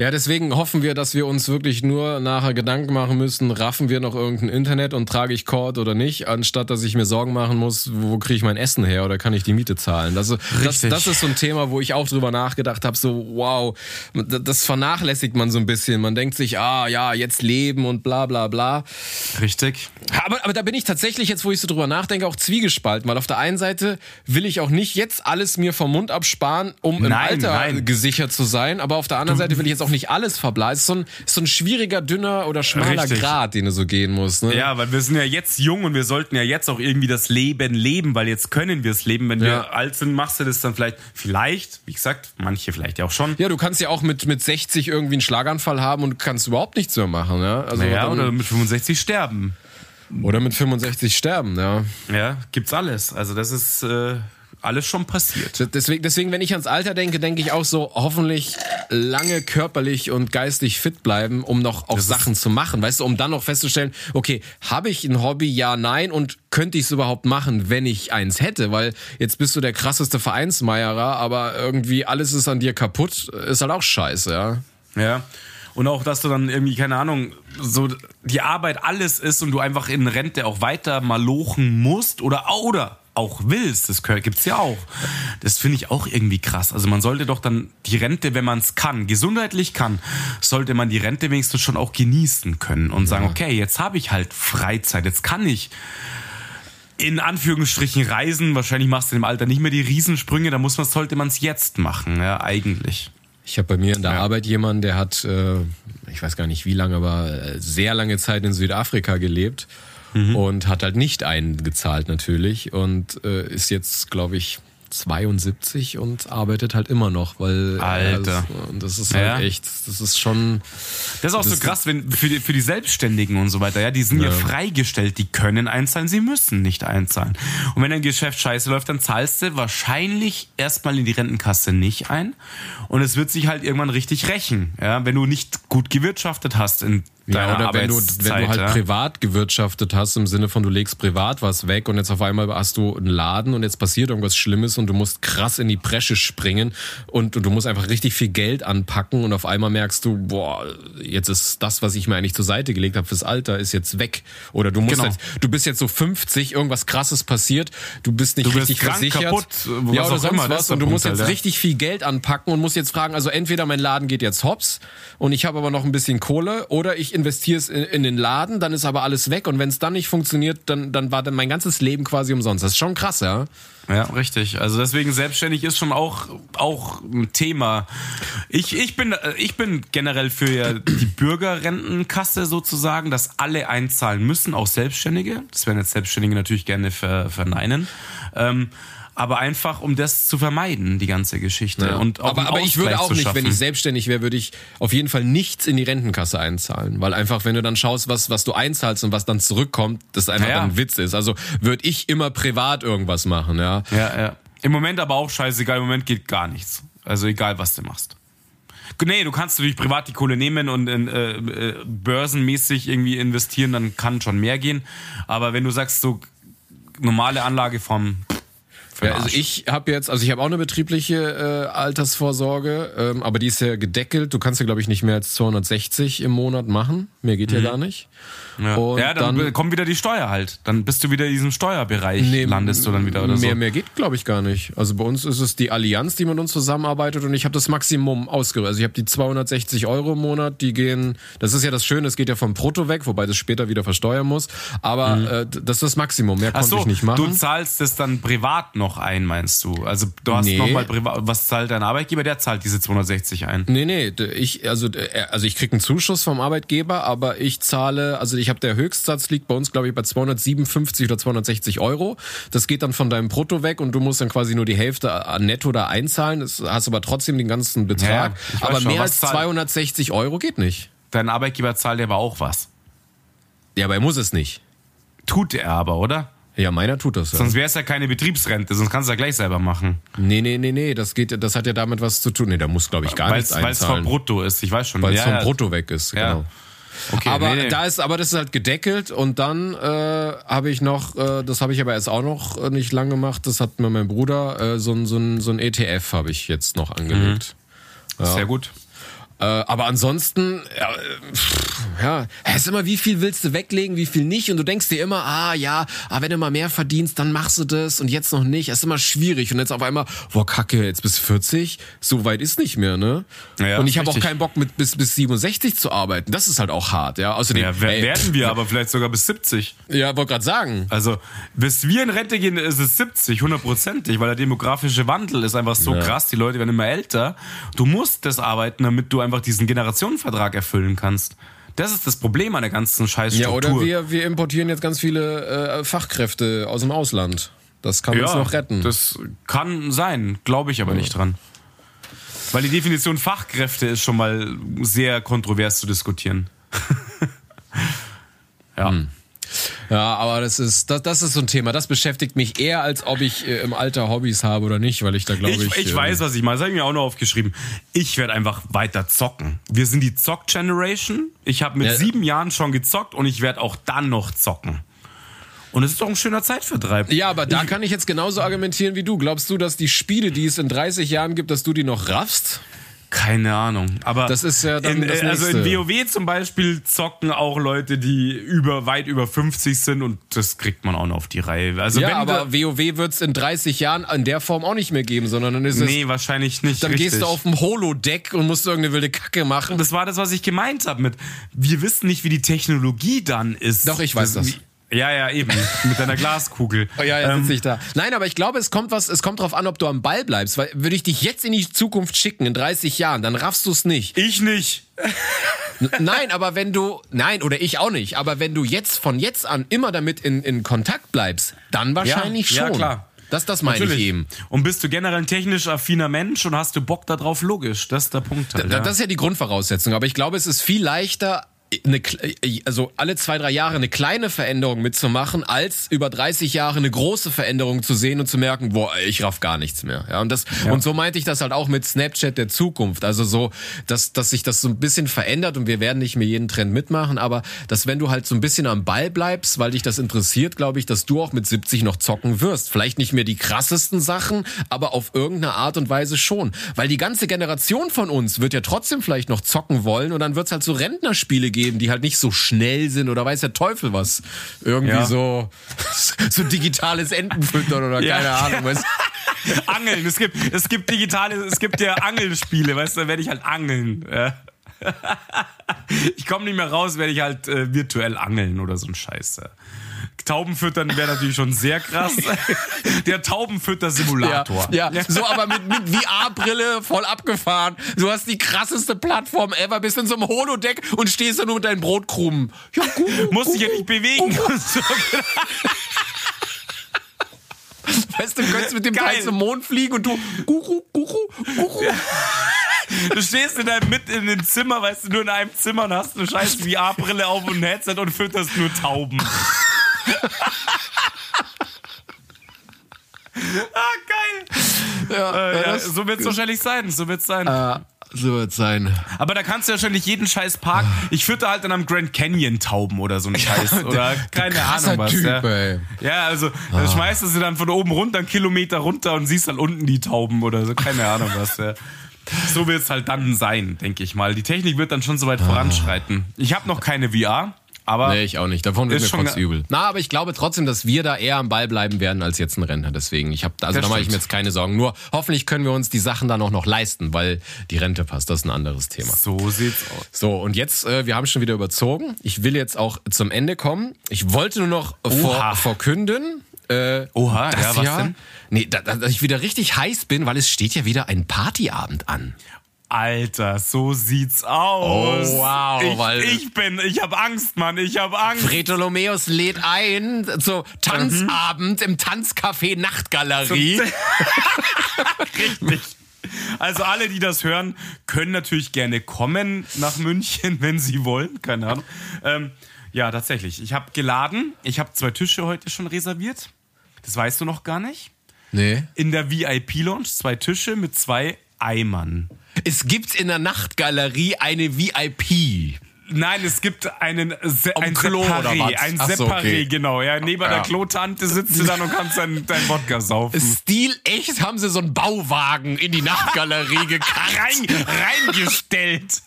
Ja, deswegen hoffen wir, dass wir uns wirklich nur nachher Gedanken machen müssen, raffen wir noch irgendein Internet und trage ich Cord oder nicht, anstatt dass ich mir Sorgen machen muss, wo kriege ich mein Essen her oder kann ich die Miete zahlen. Also das, das ist so ein Thema, wo ich auch drüber nachgedacht habe, so wow, das vernachlässigt man so ein bisschen. Man denkt sich, ah ja, jetzt leben und bla bla bla. Richtig. Aber, aber da bin ich tatsächlich jetzt, wo ich so drüber nachdenke, auch zwiegespalten, weil auf der einen Seite will ich auch nicht jetzt alles mir vom Mund absparen, um nein, im Alter nein. gesichert zu sein, aber auf der anderen du, Seite will ich jetzt auch nicht alles verbleiben. Es ist so ein, so ein schwieriger, dünner oder schmaler Richtig. Grad, den du so gehen musst. Ne? Ja, weil wir sind ja jetzt jung und wir sollten ja jetzt auch irgendwie das Leben leben, weil jetzt können wir es leben. Wenn ja. wir alt sind, machst du das dann vielleicht, vielleicht, wie gesagt, manche vielleicht ja auch schon. Ja, du kannst ja auch mit, mit 60 irgendwie einen Schlaganfall haben und kannst überhaupt nichts mehr machen. Ja? Also naja, oder mit 65 sterben. Oder mit 65 sterben, ja. Ja, gibt's alles. Also das ist äh, alles schon passiert. Deswegen, deswegen, wenn ich ans Alter denke, denke ich auch so, hoffentlich lange körperlich und geistig fit bleiben, um noch auch das Sachen zu machen, weißt du, um dann noch festzustellen, okay, habe ich ein Hobby, ja, nein, und könnte ich es überhaupt machen, wenn ich eins hätte, weil jetzt bist du der krasseste Vereinsmeierer, aber irgendwie alles ist an dir kaputt, ist halt auch scheiße, ja. Ja. Und auch, dass du dann irgendwie, keine Ahnung, so die Arbeit alles ist und du einfach in Rente auch weiter malochen musst oder, oder auch willst, das gibt's ja auch. Das finde ich auch irgendwie krass. Also man sollte doch dann die Rente, wenn man es kann, gesundheitlich kann, sollte man die Rente wenigstens schon auch genießen können und sagen, okay, jetzt habe ich halt Freizeit, jetzt kann ich in Anführungsstrichen reisen. Wahrscheinlich machst du im Alter nicht mehr die Riesensprünge, da muss man, sollte man es jetzt machen, ja, eigentlich. Ich habe bei mir in der ja. Arbeit jemanden, der hat, äh, ich weiß gar nicht wie lange, aber äh, sehr lange Zeit in Südafrika gelebt mhm. und hat halt nicht eingezahlt natürlich und äh, ist jetzt, glaube ich, 72 und arbeitet halt immer noch, weil Alter. und das ist halt ja. echt, das ist schon. Das ist auch das so krass, wenn für die, für die Selbstständigen und so weiter, ja, die sind ja. ja freigestellt, die können einzahlen, sie müssen nicht einzahlen. Und wenn dein Geschäft scheiße läuft, dann zahlst du wahrscheinlich erstmal in die Rentenkasse nicht ein und es wird sich halt irgendwann richtig rächen, ja, wenn du nicht gut gewirtschaftet hast in ja, oder wenn du, wenn du halt ja? privat gewirtschaftet hast, im Sinne von du legst privat was weg und jetzt auf einmal hast du einen Laden und jetzt passiert irgendwas Schlimmes und du musst krass in die Bresche springen und, und du musst einfach richtig viel Geld anpacken und auf einmal merkst du, boah, jetzt ist das, was ich mir eigentlich zur Seite gelegt habe fürs Alter, ist jetzt weg. Oder du musst genau. jetzt, du bist jetzt so 50, irgendwas krasses passiert, du bist nicht du bist richtig krank, versichert. Kaputt, ja, oder sonst immer, was. Und du musst jetzt halt, richtig viel Geld anpacken und musst jetzt fragen, also entweder mein Laden geht jetzt hops und ich habe aber noch ein bisschen Kohle oder ich investierst in, in den Laden, dann ist aber alles weg und wenn es dann nicht funktioniert, dann, dann war dann mein ganzes Leben quasi umsonst. Das ist schon krass, ja. Ja, richtig. Also deswegen selbstständig ist schon auch auch ein Thema. Ich, ich bin ich bin generell für die Bürgerrentenkasse sozusagen, dass alle einzahlen müssen, auch Selbstständige. Das werden jetzt Selbstständige natürlich gerne verneinen. Ähm, aber einfach um das zu vermeiden, die ganze Geschichte. Ja. Und aber, aber ich würde auch nicht, wenn ich selbstständig wäre, würde ich auf jeden Fall nichts in die Rentenkasse einzahlen, weil einfach, wenn du dann schaust, was was du einzahlst und was dann zurückkommt, das einfach ja. ein Witz ist. Also würde ich immer privat irgendwas machen, ja. Ja, ja. Im Moment aber auch scheißegal, im Moment geht gar nichts. Also egal, was du machst. Nee, du kannst natürlich privat die Kohle nehmen und in, äh, äh, börsenmäßig irgendwie investieren, dann kann schon mehr gehen. Aber wenn du sagst, so normale Anlageform, ja, also ich habe jetzt, also ich habe auch eine betriebliche äh, Altersvorsorge, ähm, aber die ist ja gedeckelt. Du kannst ja, glaube ich, nicht mehr als 260 im Monat machen. Mehr geht mhm. ja gar nicht. Ja, ja dann, dann, kommt wieder die Steuer halt. Dann bist du wieder in diesem Steuerbereich, nee, landest du dann wieder oder mehr, so. Mehr geht, glaube ich, gar nicht. Also bei uns ist es die Allianz, die mit uns zusammenarbeitet und ich habe das Maximum ausgerüstet. Also ich habe die 260 Euro im Monat, die gehen, das ist ja das Schöne, es geht ja vom Brutto weg, wobei das später wieder versteuern muss. Aber mhm. äh, das ist das Maximum, mehr konnte so, ich nicht machen. Du zahlst es dann privat noch ein, meinst du? Also du hast nee. nochmal privat, was zahlt dein Arbeitgeber? Der zahlt diese 260 ein. Nee, nee, ich, also, also ich krieg einen Zuschuss vom Arbeitgeber, aber ich zahle, also ich habe der Höchstsatz liegt bei uns, glaube ich, bei 257 oder 260 Euro. Das geht dann von deinem Brutto weg und du musst dann quasi nur die Hälfte an Netto da einzahlen. Das hast aber trotzdem den ganzen Betrag. Ja, aber schon, mehr als 260 Euro geht nicht. Dein Arbeitgeber zahlt aber auch was. Ja, aber er muss es nicht. Tut er aber, oder? Ja, meiner tut das. Ja. Sonst wäre es ja keine Betriebsrente, sonst kannst du ja gleich selber machen. Nee, nee, nee, nee, das geht, das hat ja damit was zu tun. Nee, da muss, glaube ich, gar weil's, nichts einzahlen. Weil es vom Brutto ist, ich weiß schon. Weil es ja, vom ja. Brutto weg ist, genau. Okay, aber nee, nee. da ist, aber das ist halt gedeckelt und dann äh, habe ich noch, äh, das habe ich aber erst auch noch äh, nicht lang gemacht. Das hat mir mein Bruder äh, so ein so ein so ein ETF habe ich jetzt noch angelegt. Mhm. Ja. Sehr gut. Äh, aber ansonsten, ja, pff, ja, es ist immer, wie viel willst du weglegen, wie viel nicht? Und du denkst dir immer, ah ja, ah, wenn du mal mehr verdienst, dann machst du das und jetzt noch nicht. Es ist immer schwierig. Und jetzt auf einmal, boah, Kacke, jetzt bis 40, so weit ist nicht mehr, ne? Ja, und ich habe auch keinen Bock mit bis bis 67 zu arbeiten. Das ist halt auch hart, ja. Außerdem, Ja, ey, werden wir aber vielleicht sogar bis 70. ja, wollte gerade sagen. Also, bis wir in Rente gehen, ist es 70, hundertprozentig, weil der demografische Wandel ist einfach so Ja. krass, die Leute werden immer älter. Du musst das arbeiten, damit du einfach diesen Generationenvertrag erfüllen kannst. Das ist das Problem an der ganzen Ja, Scheißstruktur. oder wir, wir importieren jetzt ganz viele äh, Fachkräfte aus dem Ausland. Das kann uns noch retten. Das kann sein, glaube ich aber nicht dran. Weil die Definition Fachkräfte ist schon mal sehr kontrovers zu diskutieren. ja. Hm. Ja, aber das ist, das, das ist so ein Thema. Das beschäftigt mich eher, als ob ich äh, im Alter Hobbys habe oder nicht, weil ich da glaube ich. Ich, ich äh, weiß, was ich meine. Das habe ich mir auch noch aufgeschrieben. Ich werde einfach weiter zocken. Wir sind die Zock-Generation. Ich habe mit Ja. sieben Jahren schon gezockt und ich werde auch dann noch zocken. Und es ist doch ein schöner Zeitvertreib. Ja, aber da kann ich jetzt genauso argumentieren wie du. Glaubst du, dass die Spiele, die es in 30 Jahren gibt, dass du die noch raffst? Keine Ahnung. Aber Das ist ja dann in, das also in. WoW zum Beispiel zocken auch Leute, die über weit über 50 sind und das kriegt man auch noch auf die Reihe. Also ja, wenn aber WoW wird es in 30 Jahren in der Form auch nicht mehr geben, sondern dann ist es. nee, wahrscheinlich nicht. dann richtig. gehst du auf dem Holodeck und musst irgendeine wilde Kacke machen. Das war das, was ich gemeint habe mit, wir wissen nicht, wie die Technologie dann ist. Doch, ich weiß das. wie- Ja, ja, eben. mit deiner Glaskugel. Oh ja, jetzt Ähm, sitze ich da. Nein, aber ich glaube, es kommt was, es kommt drauf an, ob du am Ball bleibst, weil würde ich dich jetzt in die Zukunft schicken, in 30 Jahren, dann raffst du es nicht. ich nicht. Nein, aber wenn du, nein, oder ich auch nicht, aber wenn du jetzt von jetzt an immer damit in, in Kontakt bleibst, dann wahrscheinlich ja, schon. klar. Das, das meine ich eben. Und bist du generell ein technisch affiner Mensch und hast du Bock darauf? Logisch. Das ist der Punkt. Halt, Da- ja. Das ist ja die Grundvoraussetzung. Aber ich glaube, es ist viel leichter, eine, kle- also alle zwei, drei Jahre eine kleine Veränderung mitzumachen, als über 30 Jahre eine große Veränderung zu sehen und zu merken, boah, ich raff gar nichts mehr. Ja, und das, und so meinte ich das halt auch mit Snapchat der Zukunft. Also so, dass, dass sich das so ein bisschen verändert und wir werden nicht mehr jeden Trend mitmachen, aber dass wenn du halt so ein bisschen am Ball bleibst, weil dich das interessiert, glaube ich, dass du auch mit 70 noch zocken wirst. Vielleicht nicht mehr die krassesten Sachen, aber auf irgendeine Art und Weise schon. Weil die ganze Generation von uns wird ja trotzdem vielleicht noch zocken wollen und dann wird es halt so Rentnerspiele geben, die halt nicht so schnell sind oder weiß der Teufel was. Irgendwie Ja. so, so digitales Entenfüttern oder Ja. keine Ahnung. Was. Angeln. Es gibt, es gibt digitale, es gibt ja Angelspiele, weißt du, da werde ich halt angeln. Ja. Ich komme nicht mehr raus, werde ich halt äh, virtuell angeln oder so ein Scheiß. ja. Taubenfüttern wäre natürlich schon sehr krass. Der Taubenfütter-Simulator. Ja, ja, so aber mit, mit VR-Brille voll abgefahren. Du hast die krasseste Plattform ever, bist in so einem Holodeck und stehst da nur mit deinen Brotkrumen. Ja, gut. Musst dich ja nicht bewegen. So, Weißt du, du könntest mit dem Geil. Teil zum Mond fliegen und du Guru, Guru, Guru. Du stehst in deinem, mit in dem Zimmer, weißt du, nur in einem Zimmer und hast eine scheiß VR-Brille auf und ein Headset und fütterst nur Tauben. Ah, geil. Ja, Äh, ja, so wird's wahrscheinlich sein, so wird's sein. Ah, so wird's sein. Aber da kannst du wahrscheinlich jeden scheiß Park. Ich fütter halt dann am Grand Canyon Tauben oder so einen Scheiß. Oder keine Ahnung was. Typ, ja. ey. ja, also dann schmeißt du sie dann von oben runter, einen Kilometer runter und siehst dann unten die Tauben oder so. Keine Ahnung was. Ja. So wird's halt dann sein, denke ich mal. Die Technik wird dann schon so weit voranschreiten. Ich habe noch keine VR, aber Nee, ich auch nicht. Davon wird mir kurz übel. Na, aber ich glaube trotzdem, dass wir da eher am Ball bleiben werden als jetzt ein Rentner. Deswegen, ich habe, also Das da mache ich mir jetzt keine Sorgen. Nur hoffentlich können wir uns die Sachen dann auch noch leisten, weil die Rente passt. Das ist ein anderes Thema. so sieht's aus. So, und jetzt, äh, wir haben schon wieder überzogen. Ich will jetzt auch zum Ende kommen. Ich wollte nur noch vor, Oha. verkünden. Äh, Oha, das ja, was Jahr, denn? Nee, da, da, dass ich wieder richtig heiß bin, weil es steht ja wieder ein Partyabend an. Alter, so sieht's aus. Oh, wow, Ich, weil- ich bin, ich hab Angst, Mann, ich hab Angst. Bretolomeus lädt ein zu Tanzabend im Tanzcafé Nachtgalerie. Richtig. Also alle, die das hören, können natürlich gerne kommen nach München, wenn sie wollen. Keine Ahnung. Ähm, ja, tatsächlich. Ich habe geladen. Ich habe zwei Tische heute schon reserviert. Das weißt du noch gar nicht. Nee. In der VIP-Lounge zwei Tische mit zwei Eimern. Es gibt in der Nachtgalerie eine VIP. Nein, es gibt einen Se ein Klo Separé, oder was? ein Ach so, Separé, okay. genau. Ja, neben Ja. der Klotante sitzt du dann und kannst dein, dein Wodka saufen. Stil echt haben sie so einen Bauwagen in die Nachtgalerie gekarrt. Rein, reingestellt.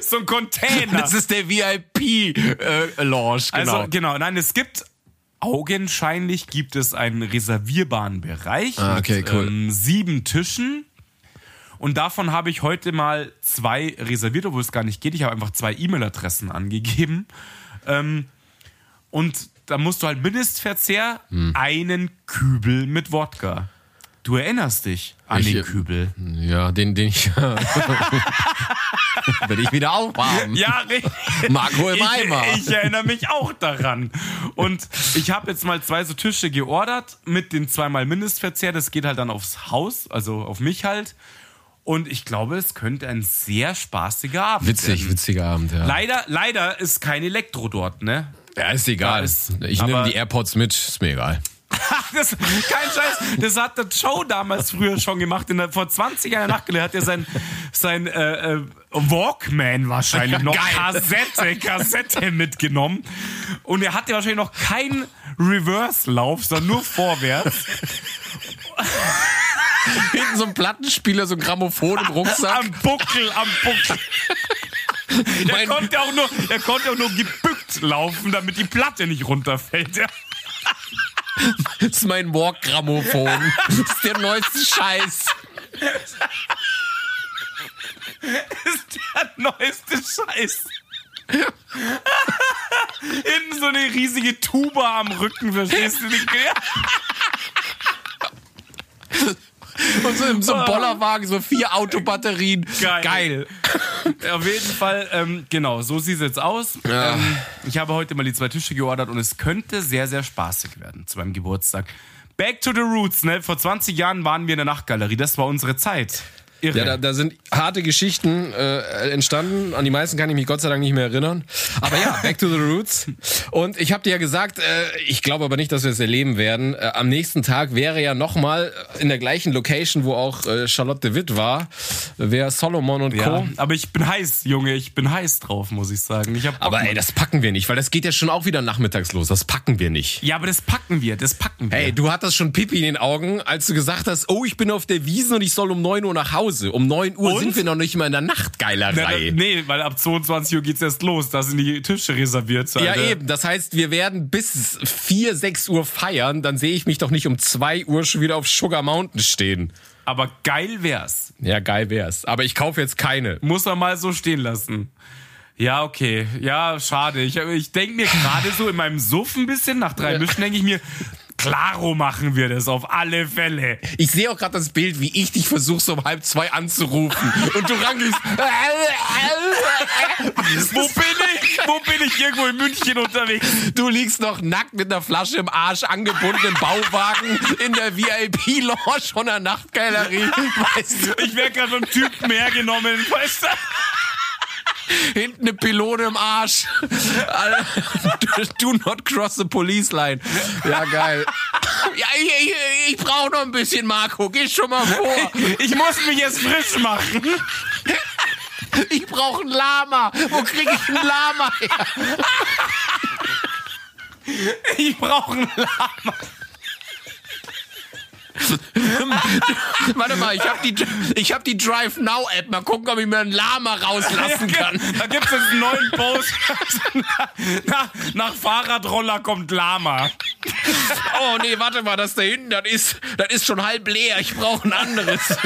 so ein Container. Das ist der VIP-Launch, genau. Also genau, nein, es gibt augenscheinlich gibt es einen reservierbaren Bereich Ah, okay, mit cool. ähm, sieben Tischen. Und davon habe ich heute mal zwei reserviert, obwohl es gar nicht geht. Ich habe einfach zwei E-Mail-Adressen angegeben. Ähm, und da musst du halt Mindestverzehr Hm. einen Kübel mit Wodka. Du erinnerst dich an Ich- den Kübel. ja, den, den ich. Will ich wieder aufhaben. Ja, richtig. Marco im ich, Eimer. Ich erinnere mich auch daran. Und ich habe jetzt mal zwei so Tische geordert mit den zweimal Mindestverzehr. Das geht halt dann aufs Haus, also auf mich halt. Und ich glaube, es könnte ein sehr spaßiger Abend Witzig, werden. witziger Abend, ja. Leider, leider ist kein Elektro dort, ne? Ja, ist egal. Ist- ich nehme die AirPods mit, ist mir egal. Das, kein Scheiß. Das hat der Joe damals früher schon gemacht. In der, vor 20 Jahren nachgelegt hat er sein, sein äh, äh, Walkman wahrscheinlich noch Geil. Kassette, Kassette mitgenommen. Und er hatte wahrscheinlich noch keinen Reverse-Lauf, sondern nur vorwärts. Hinten so ein Plattenspieler, so ein Grammophon im Rucksack. Am Buckel, am Buckel. Er Mein- konnte, auch nur, er konnte auch nur gebückt laufen, damit die Platte nicht runterfällt. Das ist mein Walk-Grammophon. Das ist der neueste Scheiß. Das ist der neueste Scheiß. Hinten so eine riesige Tuba am Rücken, verstehst du nicht? Und so so einem Bollerwagen, so vier Autobatterien. Geil. Geil. Auf jeden Fall, ähm, genau, so sieht es jetzt aus. Ja. Ähm, ich habe heute mal die zwei Tische geordert und es könnte sehr, sehr spaßig werden zu meinem Geburtstag. Back to the roots, ne? Vor 20 Jahren waren wir in der Nachtgalerie, das war unsere Zeit. Irre. Ja, da, da sind harte Geschichten äh, entstanden. An die meisten kann ich mich Gott sei Dank nicht mehr erinnern. Aber ja, back to the roots. Und ich habe dir ja gesagt, äh, ich glaube aber nicht, dass wir es erleben werden. Äh, am nächsten Tag wäre ja nochmal in der gleichen Location, wo auch äh, Charlotte Witt war, wäre Solomon und ja, Co. aber ich bin heiß, Junge, ich bin heiß drauf, muss ich sagen. Ich Aber ey, das packen wir nicht, weil das geht ja schon auch wieder nachmittags los. Das packen wir nicht. ja, aber das packen wir, das packen wir. Hey, du hattest schon Pipi in den Augen, als du gesagt hast, oh, ich bin auf der Wiese und ich soll um 9 Uhr nach Hause. Um 9 Uhr Und? sind wir noch nicht mal in der Na, Nachtgeilerei. na, nee, weil ab 22 Uhr geht's erst los. Da sind die Tische reserviert. Ja, Alter. eben. Das heißt, wir werden bis 4, 6 Uhr feiern. Dann sehe ich mich doch nicht um 2 Uhr schon wieder auf Sugar Mountain stehen. Aber geil wär's. Ja, geil wär's. Aber ich kaufe jetzt keine. Muss man mal so stehen lassen. Ja, okay. Ja, schade. Ich, ich denke mir gerade so in meinem Suff ein bisschen, nach drei Mischen denke ich mir, klaro machen wir das auf alle Fälle. Ich sehe auch gerade das Bild, wie ich dich versuche, so um halb zwei anzurufen. Und du rangehst. Wo bin ich? Wo bin ich? Irgendwo in München unterwegs. Du liegst noch nackt mit einer Flasche im Arsch, angebunden im Bauwagen in der VIP-Lounge von der Nachtgalerie. Weißt du, Ich werde gerade vom Typen hergenommen. Weißt du? Hinten eine Pylone im Arsch. Do not cross the police line. Ja, geil. Ja, ich, ich, ich brauche noch ein bisschen, Marco. Geh schon mal vor. Ich muss mich jetzt frisch machen. Ich brauche ein Lama. Wo kriege ich ein Lama her? Ich brauche einen Lama. Warte mal, ich habe die, ich hab die Drive Now App. Mal gucken, ob ich mir ein Lama rauslassen kann. Da gibt es jetzt einen neuen Post. nach, nach Fahrradroller kommt Lama. Oh nee, warte mal, das da hinten, das ist, das ist schon halb leer. Ich brauche ein anderes.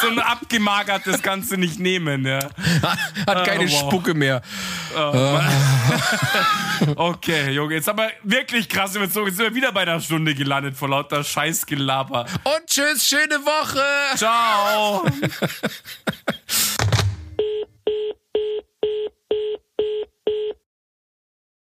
So ein abgemagertes kannst du nicht nehmen. Ja. Hat keine Oh, wow. Spucke mehr. Okay, Junge, jetzt aber wirklich krass überzogen. Jetzt sind wir wieder bei einer Stunde gelandet vor lauter Scheißgelaber. Und tschüss, schöne Woche. Ciao.